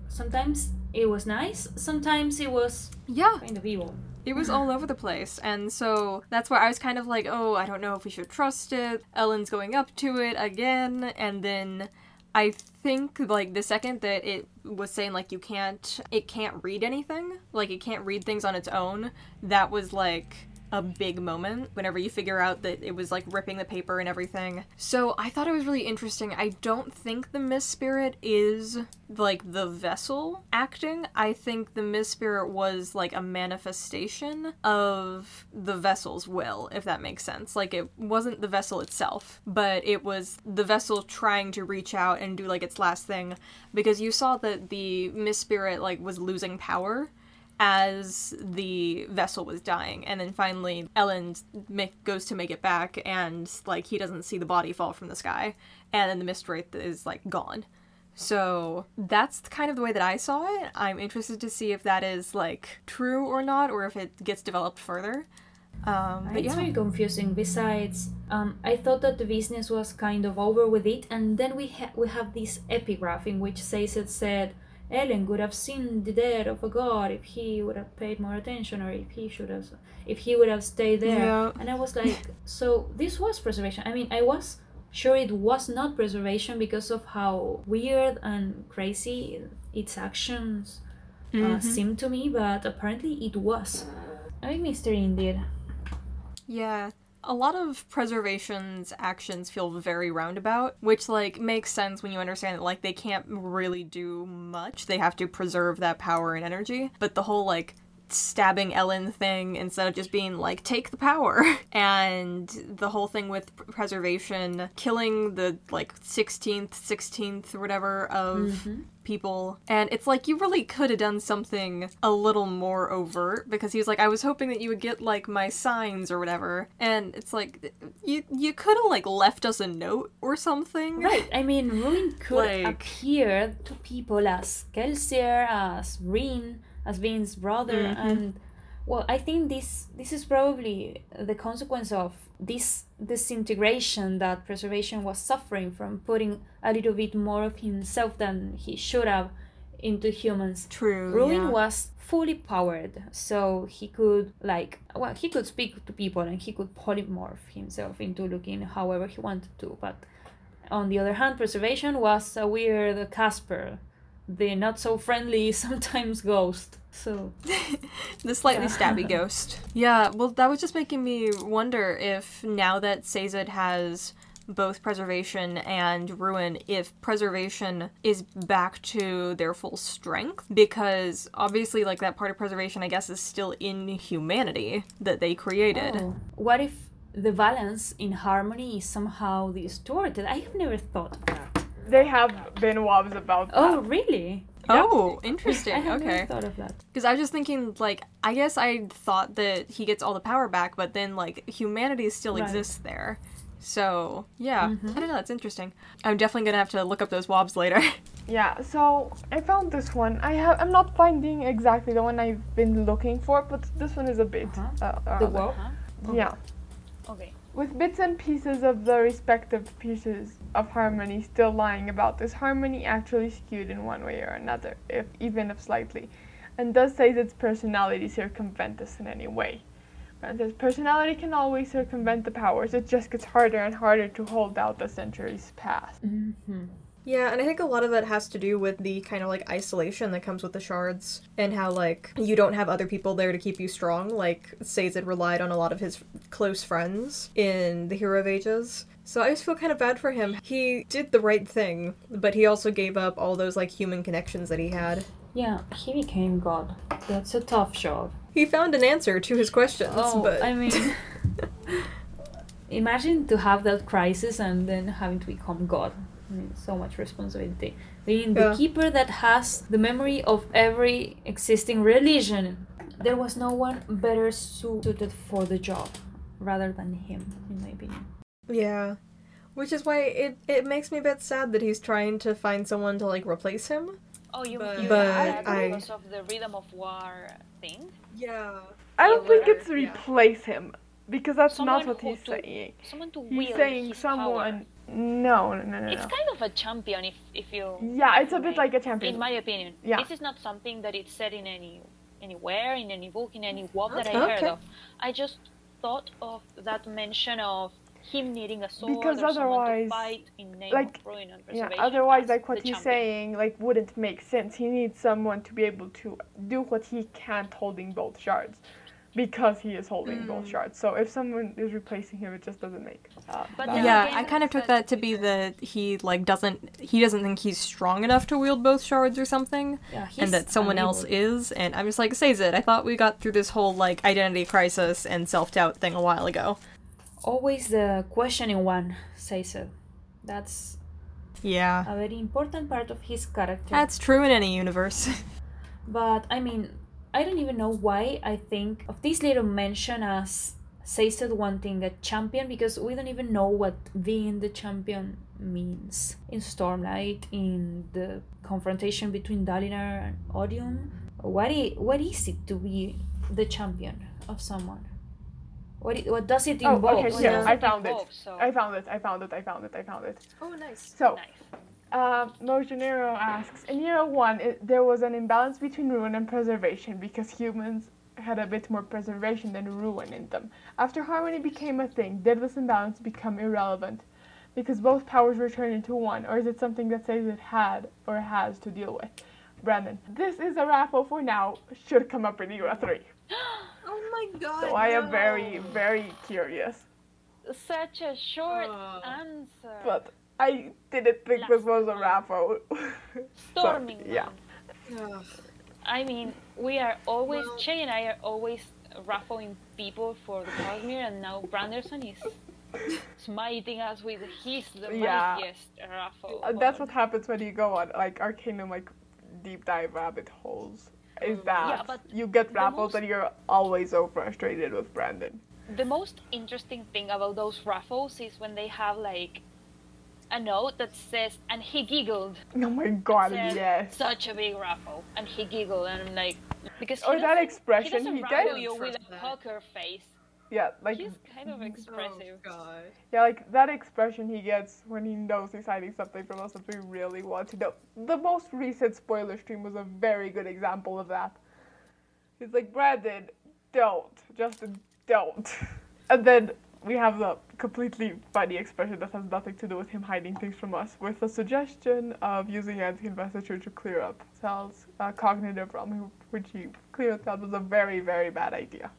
Sometimes it was nice. Sometimes it was yeah kind of evil. it was all over the place and so that's why i was kind of like oh i don't know if we should trust it Elend's going up to it again and then i think like the second that it was saying like you can't it can't read anything like it can't read things on its own that was like a big moment whenever you figure out that it was like ripping the paper and everything. So I thought it was really interesting. I don't think the Miss Spirit is like the vessel acting. I think the Miss Spirit was like a manifestation of the vessel's will, if that makes sense. Like it wasn't the vessel itself, but it was the vessel trying to reach out and do like its last thing because you saw that the Miss Spirit like was losing power as the vessel was dying. And then finally Elend make, goes to make it back and like he doesn't see the body fall from the sky. And then the mist wraith is like gone. So that's kind of the way that i saw it. I'm interested to see if that is like true or not or if it gets developed further. Um but it's yeah. very confusing. Besides, um, I thought that the business was kind of over with it, and then we ha- we have this epigraph in which says it said, Elend would have seen the death of a god if he would have paid more attention, or if he should have, if he would have stayed there. Yeah. And I was like, so this was preservation. I mean, I was sure it was not preservation because of how weird and crazy its actions uh, Mhm. seemed to me, but apparently it was. A big mystery indeed. Yeah. A lot of preservation's actions feel very roundabout, which like makes sense when you understand that like they can't really do much. They have to preserve that power and energy. But the whole like stabbing Elend thing instead of just being like take the power. And the whole thing with preservation killing the like 16th 16th or whatever of mm-hmm. people. And it's like you really could have done something a little more overt because he was like I was hoping that you would get like my signs or whatever. And it's like you you could have like left us a note or something. Right. I mean, Ruin could Like- appear to people as Kelsier, as Reen, as Vin's brother, Mhm. and well, I think this this is probably the consequence of this disintegration that preservation was suffering from putting a little bit more of himself than he should have into humans. true Ruin yeah. was fully powered, so he could like well, he could speak to people and he could polymorph himself into looking however he wanted to. But on the other hand, preservation was a weird Casper, the not so friendly sometimes ghost. So the slightly Yeah. stabby ghost. Yeah, well, that was just making me wonder if now that Sazed has both preservation and ruin, if preservation is back to their full strength, because obviously, like that part of preservation, I guess, is still in humanity that they created. oh, what if the balance in harmony is somehow distorted? I have never thought of that. They have been wobs about that. Oh, that. really? Oh, I interesting. have Okay. thought of that. Because I was just thinking, like, I guess I thought that he gets all the power back, but then, like, humanity still Right. exists there. So, yeah. Mhm. I don't know, that's interesting. I'm definitely gonna have to look up those wobs later. Yeah, so I found this one. I have I'm not finding exactly the one I've been looking for, but this one is a bit Uh-huh. uh, The around warp? it. Yeah. Okay. With bits and pieces of the respective pieces of harmony still lying about, is harmony actually skewed in one way or another, if even if slightly? And does say its personality circumvent this in any way? Granted, personality can always circumvent the powers, it just gets harder and harder to hold out the centuries past. Mm-hmm. Yeah, and I think a lot of that has to do with the kind of like isolation that comes with the shards and how like you don't have other people there to keep you strong. Like Sazed relied on a lot of his close friends in the Hero of Ages. So I just feel kind of bad for him. He did the right thing, but he also gave up all those like human connections that he had. Yeah, he became God. That's a tough job. He found an answer to his questions, Oh, but I mean, imagine to have that crisis and then having to become God. I mean, so much responsibility. Being the Yeah. keeper that has the memory of every existing religion. There was no one better suited for the job rather than him, in my opinion. yeah. Which is why it, it makes me a bit sad that he's trying to find someone to like replace him. Oh, you, But- you but mean that I- because of the rhythm of war thing? Yeah. I don't think but- it's yeah. replace him, because that's Someone not what he's to- saying. Someone to He's wield saying his someone. Power. No, no, no, no. It's no. kind of a champion, if if you. Yeah, it's a bit like a champion. In my opinion, Yeah. this is not something that it's said in any anywhere in any book in any WoB that I Okay. heard of. I just thought of that mention of him needing a sword Because or someone otherwise, to fight in name like, of ruin and Yeah, otherwise, like what he's champion. saying, like wouldn't make sense. He needs someone to be able to do what he can't holding both shards, because he is holding both Mm. shards. So if someone is replacing him, it just doesn't make. Uh, But that Yeah, I kind of took that to be that he like doesn't he doesn't think he's strong enough to wield both shards or something, Yeah, he's and that someone else is. And I'm just like, says it. I thought we got through this whole like identity crisis and self doubt thing a while ago. Always the questioning one, say so. That's Yeah, a very important part of his character. that's true in any universe. But I mean, I don't even know why I think of this little mention as Sazed wanting a champion because we don't even know what being the champion means. In Stormlight, in the confrontation between Dalinar and Odium, what i- what is it to be the champion of someone? What, i- what does it involve? Oh, okay, What here, does I found it. involve? So, I found it. I found it. I found it. I found it. oh, nice. So, nice. Uh, Mojanero asks, in year one, it, there was an imbalance between ruin and preservation because humans had a bit more preservation than ruin in them. After harmony became a thing, did this imbalance become irrelevant? Because both powers were turned into one, or is it something that Sazed had or has to deal with? Brandon, this is a raffle for now, should come up in era 3. Oh my god. So I am very, very curious. Such a short Oh. answer. But I didn't think this was a raffle. So, Storming yeah. one. I mean, we are always Well- Che and I are always raffling people for the Cosmere, and now Branderson is smiting us with his the Yeah. mightiest raffle. Uh, that's what happens when you go on like Arcanum like deep dive rabbit holes. Is that Yeah, you get raffles most- and you're always so frustrated with Brandon. The most interesting thing about those raffles is when they have like a note that says, "and he giggled." Oh my god, Said, yes. Such a big raffle, and he giggled, and I'm like, because he Or that expression he doesn't he raffle gets. you with Trust a that. poker face. Yeah, like He's kind of oh expressive. Oh god. yeah, like that expression he gets when he knows he's hiding something from us that we really want to know. The most recent spoiler stream was a very good example of that. He's like, Brandon, don't. Justin, don't. And then we have the completely funny expression that has nothing to do with him hiding things from us, with the suggestion of using anti-investiture to clear up Sal's uh, cognitive realm, which he clearly thought was a very, very bad idea.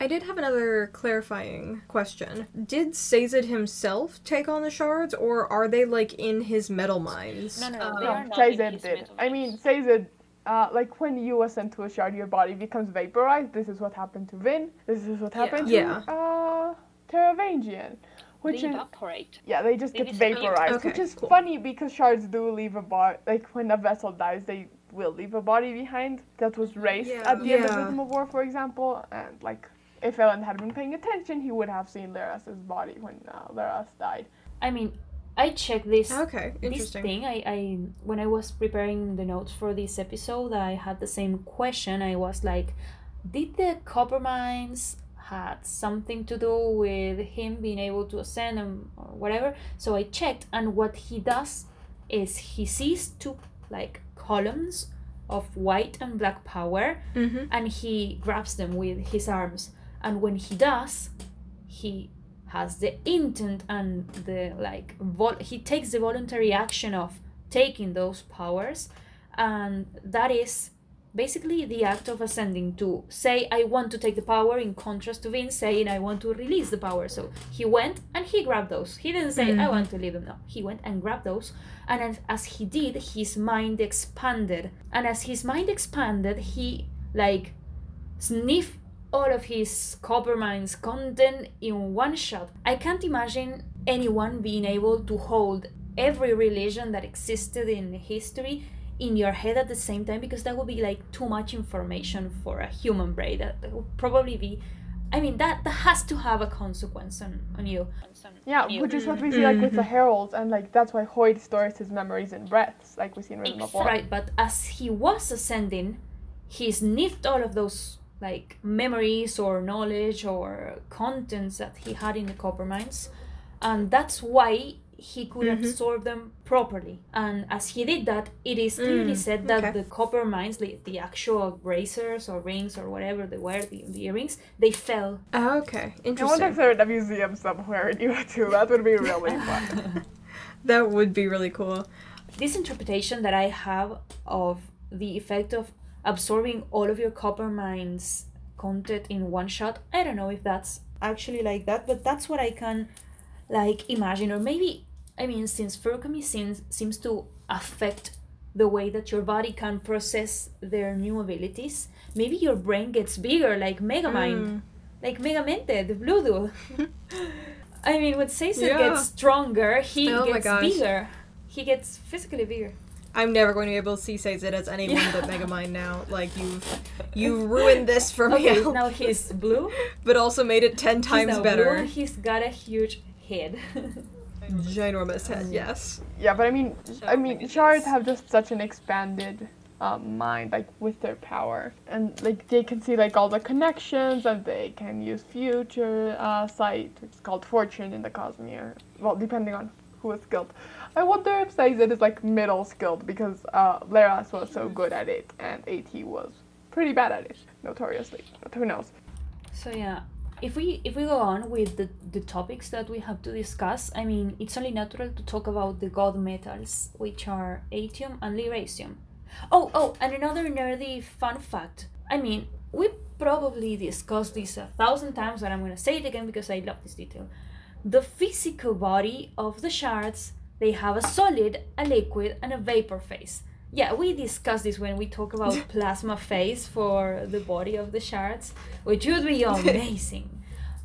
I did have another clarifying question. Did Sazed himself take on the shards, or are they like in his metalminds? No, no, no, Um, they No, are not Sazed did. I mean, Sazed, uh, like when you ascend to a shard, your body becomes vaporized. This is what happened to Vin. This is what happened Yeah. to uh, Taravangian. Which they is evaporate. yeah, they just They get vaporized, Okay, which is cool. funny because shards do leave a body. Like when a vessel dies, they will leave a body behind that was raised Yeah. at the end of Yeah. Rhythm of War, for example. And like, if Elend had been paying attention, he would have seen Laras' body when uh, Laras died. I mean, I checked this Okay, interesting. this interesting. thing I, I when i was preparing the notes for this episode i had the same question i was like did the copperminds had something to do with him being able to ascend and or whatever. So I checked, and what he does is he sees two like columns of white and black power, Mm-hmm. and he grabs them with his arms. And when he does, he has the intent and the like. Vol- he takes the voluntary action of taking those powers, and that is basically the act of ascending to say i want to take the power in contrast to vince saying i want to release the power. So he went and he grabbed those. He didn't say i mm. want to leave them. No. He went and grabbed those and as, as he did his mind expanded. And as his mind expanded he like sniffed all of his copperminds content in one shot. I can't imagine anyone being able to hold every religion that existed in history in your head at the same time because that would be like too much information for a human brain. That, that would probably be i mean that that has to have a consequence on, on you. Some Yeah, new- which is what we see like with the mm-hmm. heralds, and like that's why Hoid stores his memories in breaths, like we see in Rhythm of War. right but as he was ascending he sniffed all of those like memories or knowledge or contents that he had in the copperminds and that's why he could absorb them properly and as he did that it is clearly Mm, said that okay. the copperminds the, the actual bracers or rings or whatever they were the, the earrings they fell Oh, okay. Interesting. I wonder if Interesting. they're at a museum somewhere in UA2. That would be really fun. That would be really cool. this interpretation that I have of the effect of absorbing all of your copperminds content in one shot, I don't know if that's actually like that, but that's what I can like imagine. Or maybe, I mean, since Feruchemy seems, seems to affect the way that your body can process their new abilities, maybe your brain gets bigger, like Megamind, mm. like Megamente, the Blue Duel. I mean, when Sazed Yeah. gets stronger, he Oh gets bigger. He gets physically bigger. I'm never going to be able to see Sazed as anyone but Megamind now. Like you've you ruined this for me. Okay, now he's blue. but also made it ten He's times blue better. and he's got a huge head. Ginormous head, yes. Yeah, but I mean, I mean, shards have just such an expanded um, mind, like with their power, and like they can see like all the connections, and they can use future uh, sight, which is called fortune in the Cosmere. Well, depending on who is skilled. I wonder if Sazed is like middle skilled because uh, Leras was so good at it, and At was pretty bad at it, notoriously. But who knows? so yeah, if we if we go on with the, the topics that we have to discuss, I mean it's only natural to talk about the god metals, which are atium and lerasium. Oh oh, and another nerdy fun fact. I mean, we probably discussed this a thousand times, but I'm gonna say it again because I love this detail. The physical body of the shards, they have a solid, a liquid, and a vapor phase. Yeah, we discussed this when we talk about plasma phase for the body of the shards, which would be amazing.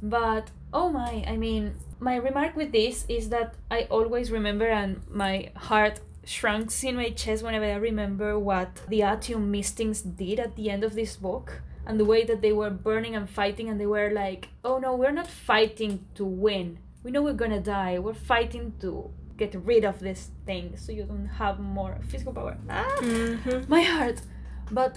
But oh my, I mean, my remark with this is that I always remember, and my heart shrinks in my chest whenever I remember what the Atium mistings did at the end of this book. And the way that they were burning and fighting, and they were like, oh no, we're not fighting to win. We know we're gonna die. We're fighting to get rid of this thing so you don't have more physical power. Ah, Mm-hmm. my heart. But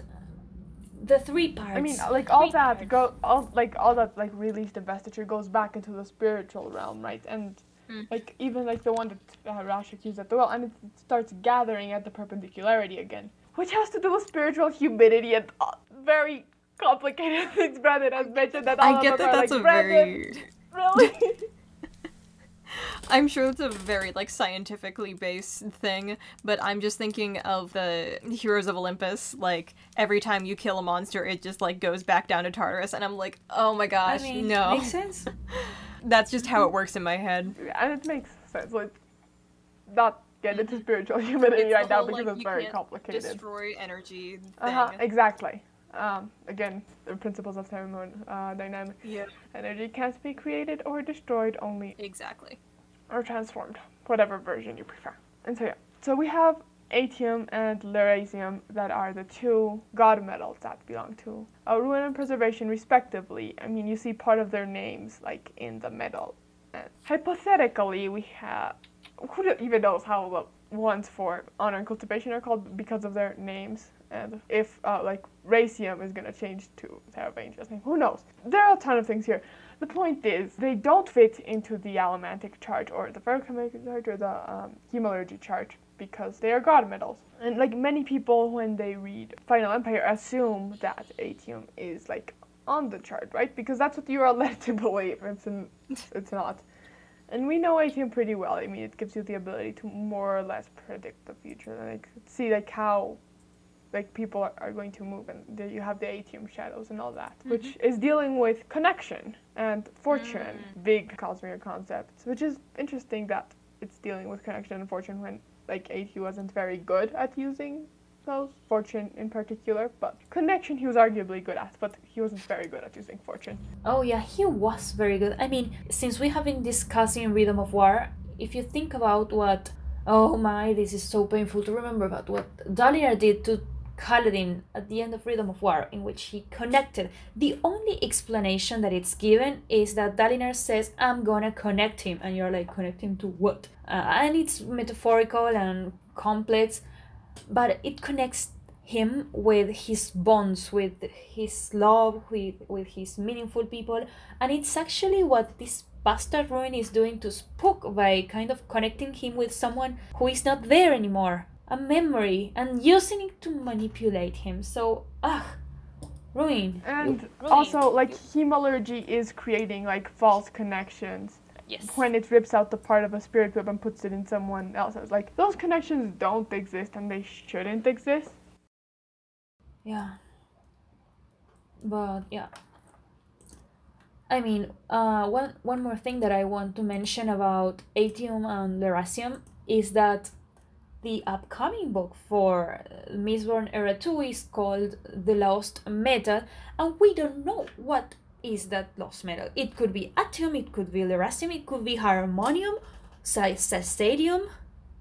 the three parts. I mean, like all three that parts. go, all like all that like released investiture goes back into the spiritual realm, right? And Mm. like even like the one that uh, Rashek used at the well, and it starts gathering at the perpendicularity again, which has to do with spiritual humidity and uh, very complicated things. Brandon has mentioned that. All I get that are, that's like, a Brandon, very really. I'm sure it's a very like scientifically based thing, but I'm just thinking of the Heroes of Olympus. Like every time you kill a monster, it just like goes back down to Tartarus, and I'm like, oh my I gosh, mean, no. Makes sense. That's just how it works in my head. and it makes sense. Like not get into spiritual humidity It's right now because like, it's very complicated. Destroy energy. Uh-huh, exactly. Um, again, the principles of thermodynamic Yeah, energy can't be created or destroyed, only exactly. Or transformed, whatever version you prefer. And so yeah, so we have atium and lerasium that are the two god metals that belong to uh, ruin and preservation respectively. I mean, you see part of their names like in the metal. And hypothetically, we have who even knows how the ones for honor and cultivation are called because of their names. And if uh, like Raysium is gonna change to Taravangian's name, who knows? There are a ton of things here. The point is, they don't fit into the Allomantic chart or the Feruchemical chart or the um, Hemalurgy chart because they are god metals. And like many people, when they read Final Empire, assume that Atium is like on the chart, right? Because that's what you are led to believe. It's it's not. And we know Atium pretty well. I mean, it gives you the ability to more or less predict the future and like see like how like people are, are going to move and there you have the Atium shadows and all that, which mm-hmm. is dealing with connection and fortune, mm. big Cosmere concepts, which is interesting that it's dealing with connection and fortune when like AT wasn't very good at using those, fortune in particular, but connection he was arguably good at, but he wasn't very good at using fortune. Oh yeah, he was very good. I mean, since we have been discussing Rhythm of War, if you think about what oh my, this is so painful to remember, but what Dalinar did to Kaladin at the end of Rhythm of War, in which he connected. The only explanation that it's given is that Dalinar says, I'm gonna connect him, and you're like, connect him to what? Uh, and it's metaphorical and complex, but it connects him with his bonds, with his love, with, with his meaningful people, and it's actually what this bastard ruin is doing to Spook by kind of connecting him with someone who is not there anymore a memory and using it to manipulate him. So, ugh, ruin. And Really? also, like, hemalurgy is creating, like, false connections. Yes. When it rips out the part of a spirit web and puts it in someone else's. Like, those connections don't exist and they shouldn't exist. Yeah. But yeah. I mean, uh, one one more thing that I want to mention about Atium and Lerasium is that the upcoming book for uh, Mistborn Era 2 is called The Lost Metal, and we don't know what is that lost metal. It could be Atium, it could be Lerasium, it could be Harmonium, Stadium.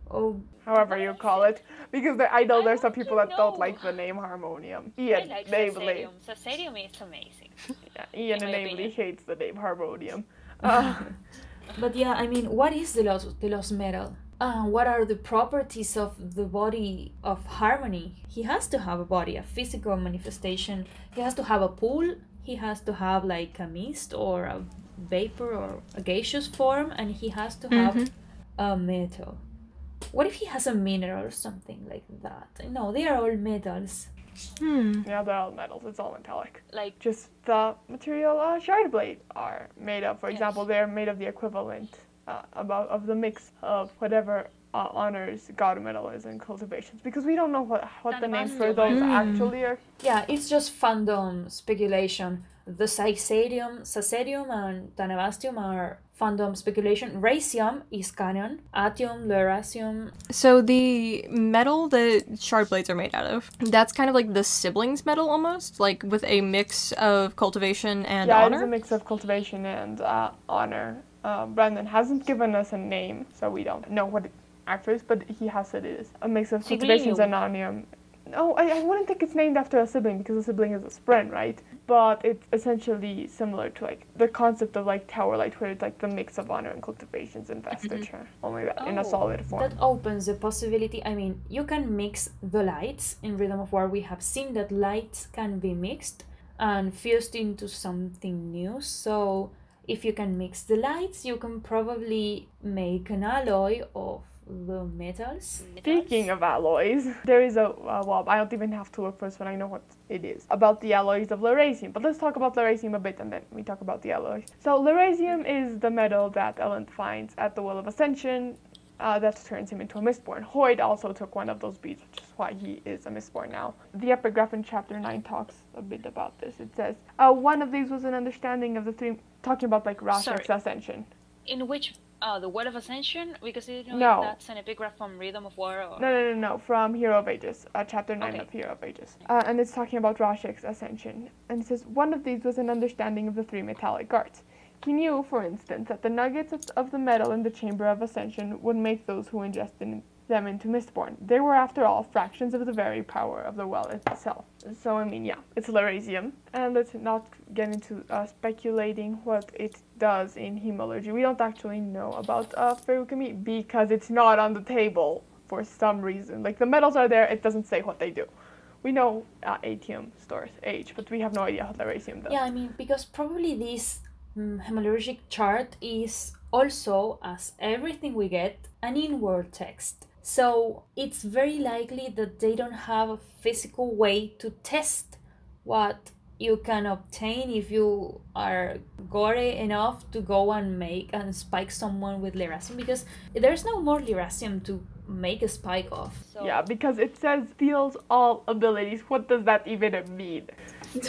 Oh, However you call it. Because there, I know I there's some people to that don't like the name harmonium. I Ian, like namely. Sassarium. Sassarium is amazing. Yeah, Ian, in my namely, opinion. hates the name harmonium. Uh, But yeah, I mean, what is the lost, the lost metal? Uh, what are the properties of the body of harmony? He has to have a body, a physical manifestation. He has to have a pool. He has to have like a mist or a vapor or a gaseous form, and he has to have a metal. What if he has a mineral or something like that? No, they are all metals. Hmm. yeah, they're all metals. It's all metallic. Like Just the material uh, shard blade are made of. For Yes. example, they're made of the equivalent uh, about of the mix of whatever uh, honors god metal is in cultivations. Because we don't know what what the names for those Mm. actually are. Yeah, it's just fandom speculation. The Saisarium, Sassarium and Tanabastium are fandom speculation. Raysium is canon. Atium, Lerasium. So the metal that shard blades are made out of, that's kind of like the siblings metal almost, like with a mix of cultivation and yeah, it is a mix of cultivation and uh, honor. Uh, Brandon hasn't given us a name, so we don't know what it actually is, but he has said it is a mix of and onium. No, I, I wouldn't think it's named after a sibling because a sibling is a spren, right? But it's essentially similar to like the concept of like tower light, where it's like the mix of honor and cultivations and vestiture, only that in a Oh, solid form. That opens the possibility. I mean, you can mix the lights. In Rhythm of War, we have seen that lights can be mixed and fused into something new. So, if you can mix the lights, you can probably make an alloy of the metals. Speaking of alloys, there is a uh, well, I don't even have to look first when. I know what it is about the alloys of Lerasium. But let's talk about Lerasium a bit, and then we talk about the alloys. So Lerasium is the metal that Elend finds at the Well of Ascension. Uh, that turns him into a Mistborn. Hoid also took one of those beads, which is why he is a Mistborn now. The epigraph in chapter 9 talks a bit about this. It says, uh, one of these was an understanding of the three, talking about like Rashek's Sorry. Ascension. in which uh, the Word of Ascension because you know No. that's an epigraph from Rhythm of War or No, no, no, no. From Hero of Ages, uh, chapter nine Okay. of Hero of Ages, uh, and it's talking about Rashek's ascension. And it says one of these was an understanding of the three metallic arts. He knew, for instance, that the nuggets of, of the metal in the chamber of ascension would make those who ingested them into Mistborn. They were, after all, fractions of the very power of the well itself. So, I mean, yeah, it's Lerasium. And let's not get into uh, speculating what it does in hemalurgy. We don't actually know about uh, Feruchemy because it's not on the table for some reason. Like, the metals are there, it doesn't say what they do. We know uh, atium stores age, but we have no idea what Lerasium does. Yeah, I mean, because probably this um, hemalurgic chart is also, as everything we get, an in-world text. So it's very likely that they don't have a physical way to test what you can obtain if you are gory enough to go and make and spike someone with Lerasium because there's no more Lerasium to make a spike of. So Yeah, because it says steals all abilities. What does that even mean?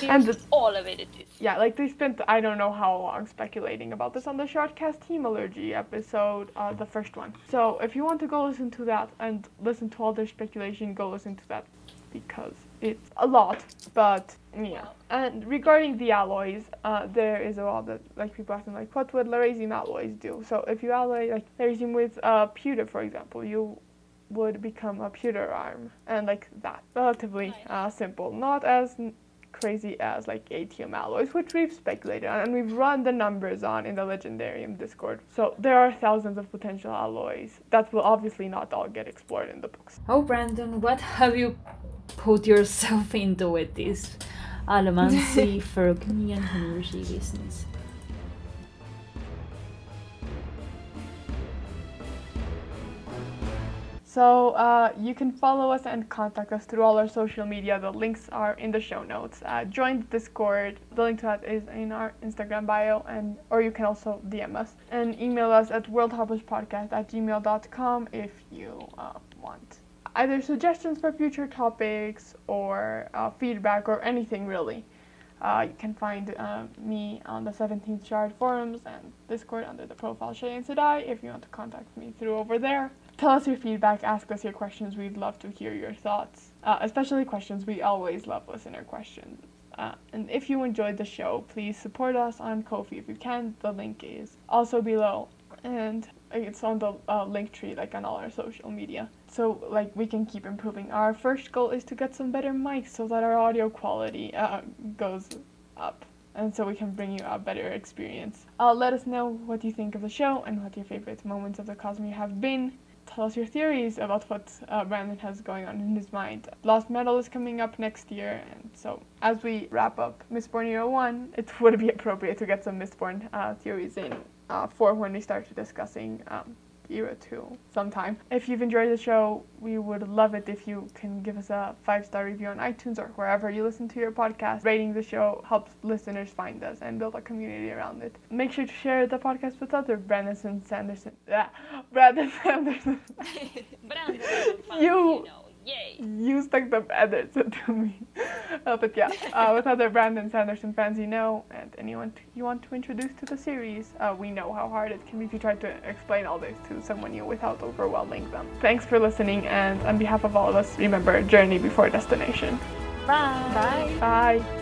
And the- all of it. Yeah, like they spent I don't know how long speculating about this on the Shardcast allergy episode, uh, the first one. So if you want to go listen to that and listen to all their speculation, go listen to that because it's a lot. But yeah, and regarding the alloys, uh, there is a lot that like people asking like, what would Lerasium alloys do? So if you alloy like Lerasium with uh, pewter, for example, you would become a pewter arm and like that relatively uh, simple not as crazy as like atium alloys which we've speculated on and we've run the numbers on in the legendarium discord so there are thousands of potential alloys that will obviously not all get explored in the books Oh, Brandon, what have you put yourself into with this Feruchemy, and hemalurgy business? So uh, you can follow us and contact us through all our social media. The links are in the show notes. Uh, join the Discord. The link to that is in our Instagram bio, and or you can also DM us and email us at worldhopperspodcast at gmail.com if you uh, want either suggestions for future topics or uh, feedback or anything really. Uh, you can find uh, me on the 17th Shard forums and Discord under the profile Shay and Sadai if you want to contact me through over there. Tell us your feedback, ask us your questions. We'd love to hear your thoughts, uh, especially questions. We always love listener questions. Uh, and if you enjoyed the show, please support us on Ko-fi if you can. The link is also below, and it's on the uh, link tree, like on all our social media. So like we can keep improving. Our first goal is to get some better mics so that our audio quality uh, goes up. And so we can bring you a better experience. Uh, let us know what you think of the show and what your favorite moments of the Cosmere have been tell us your theories about what uh, Brandon has going on in his mind. Lost Metal is coming up next year, and so as we wrap up Mistborn Era 1, it would be appropriate to get some Mistborn uh, theories in uh, for when we start discussing um, Era 2 sometime. If you've enjoyed the show, we would love it if you can give us a five star review on iTunes or wherever you listen to your podcast. Rating the show helps listeners find us and build a community around it. Make sure to share the podcast with other Brandon Sanderson. Ah, Brandon Sanderson. Brandon, You- you know, yay. you stuck the edits to me. Uh, but yeah, uh, with other Brandon Sanderson fans you know, and anyone t- you want to introduce to the series, uh, we know how hard it can be to try to explain all this to someone new without overwhelming them. Thanks for listening, and on behalf of all of us, remember journey before destination. Bye. Bye. Bye.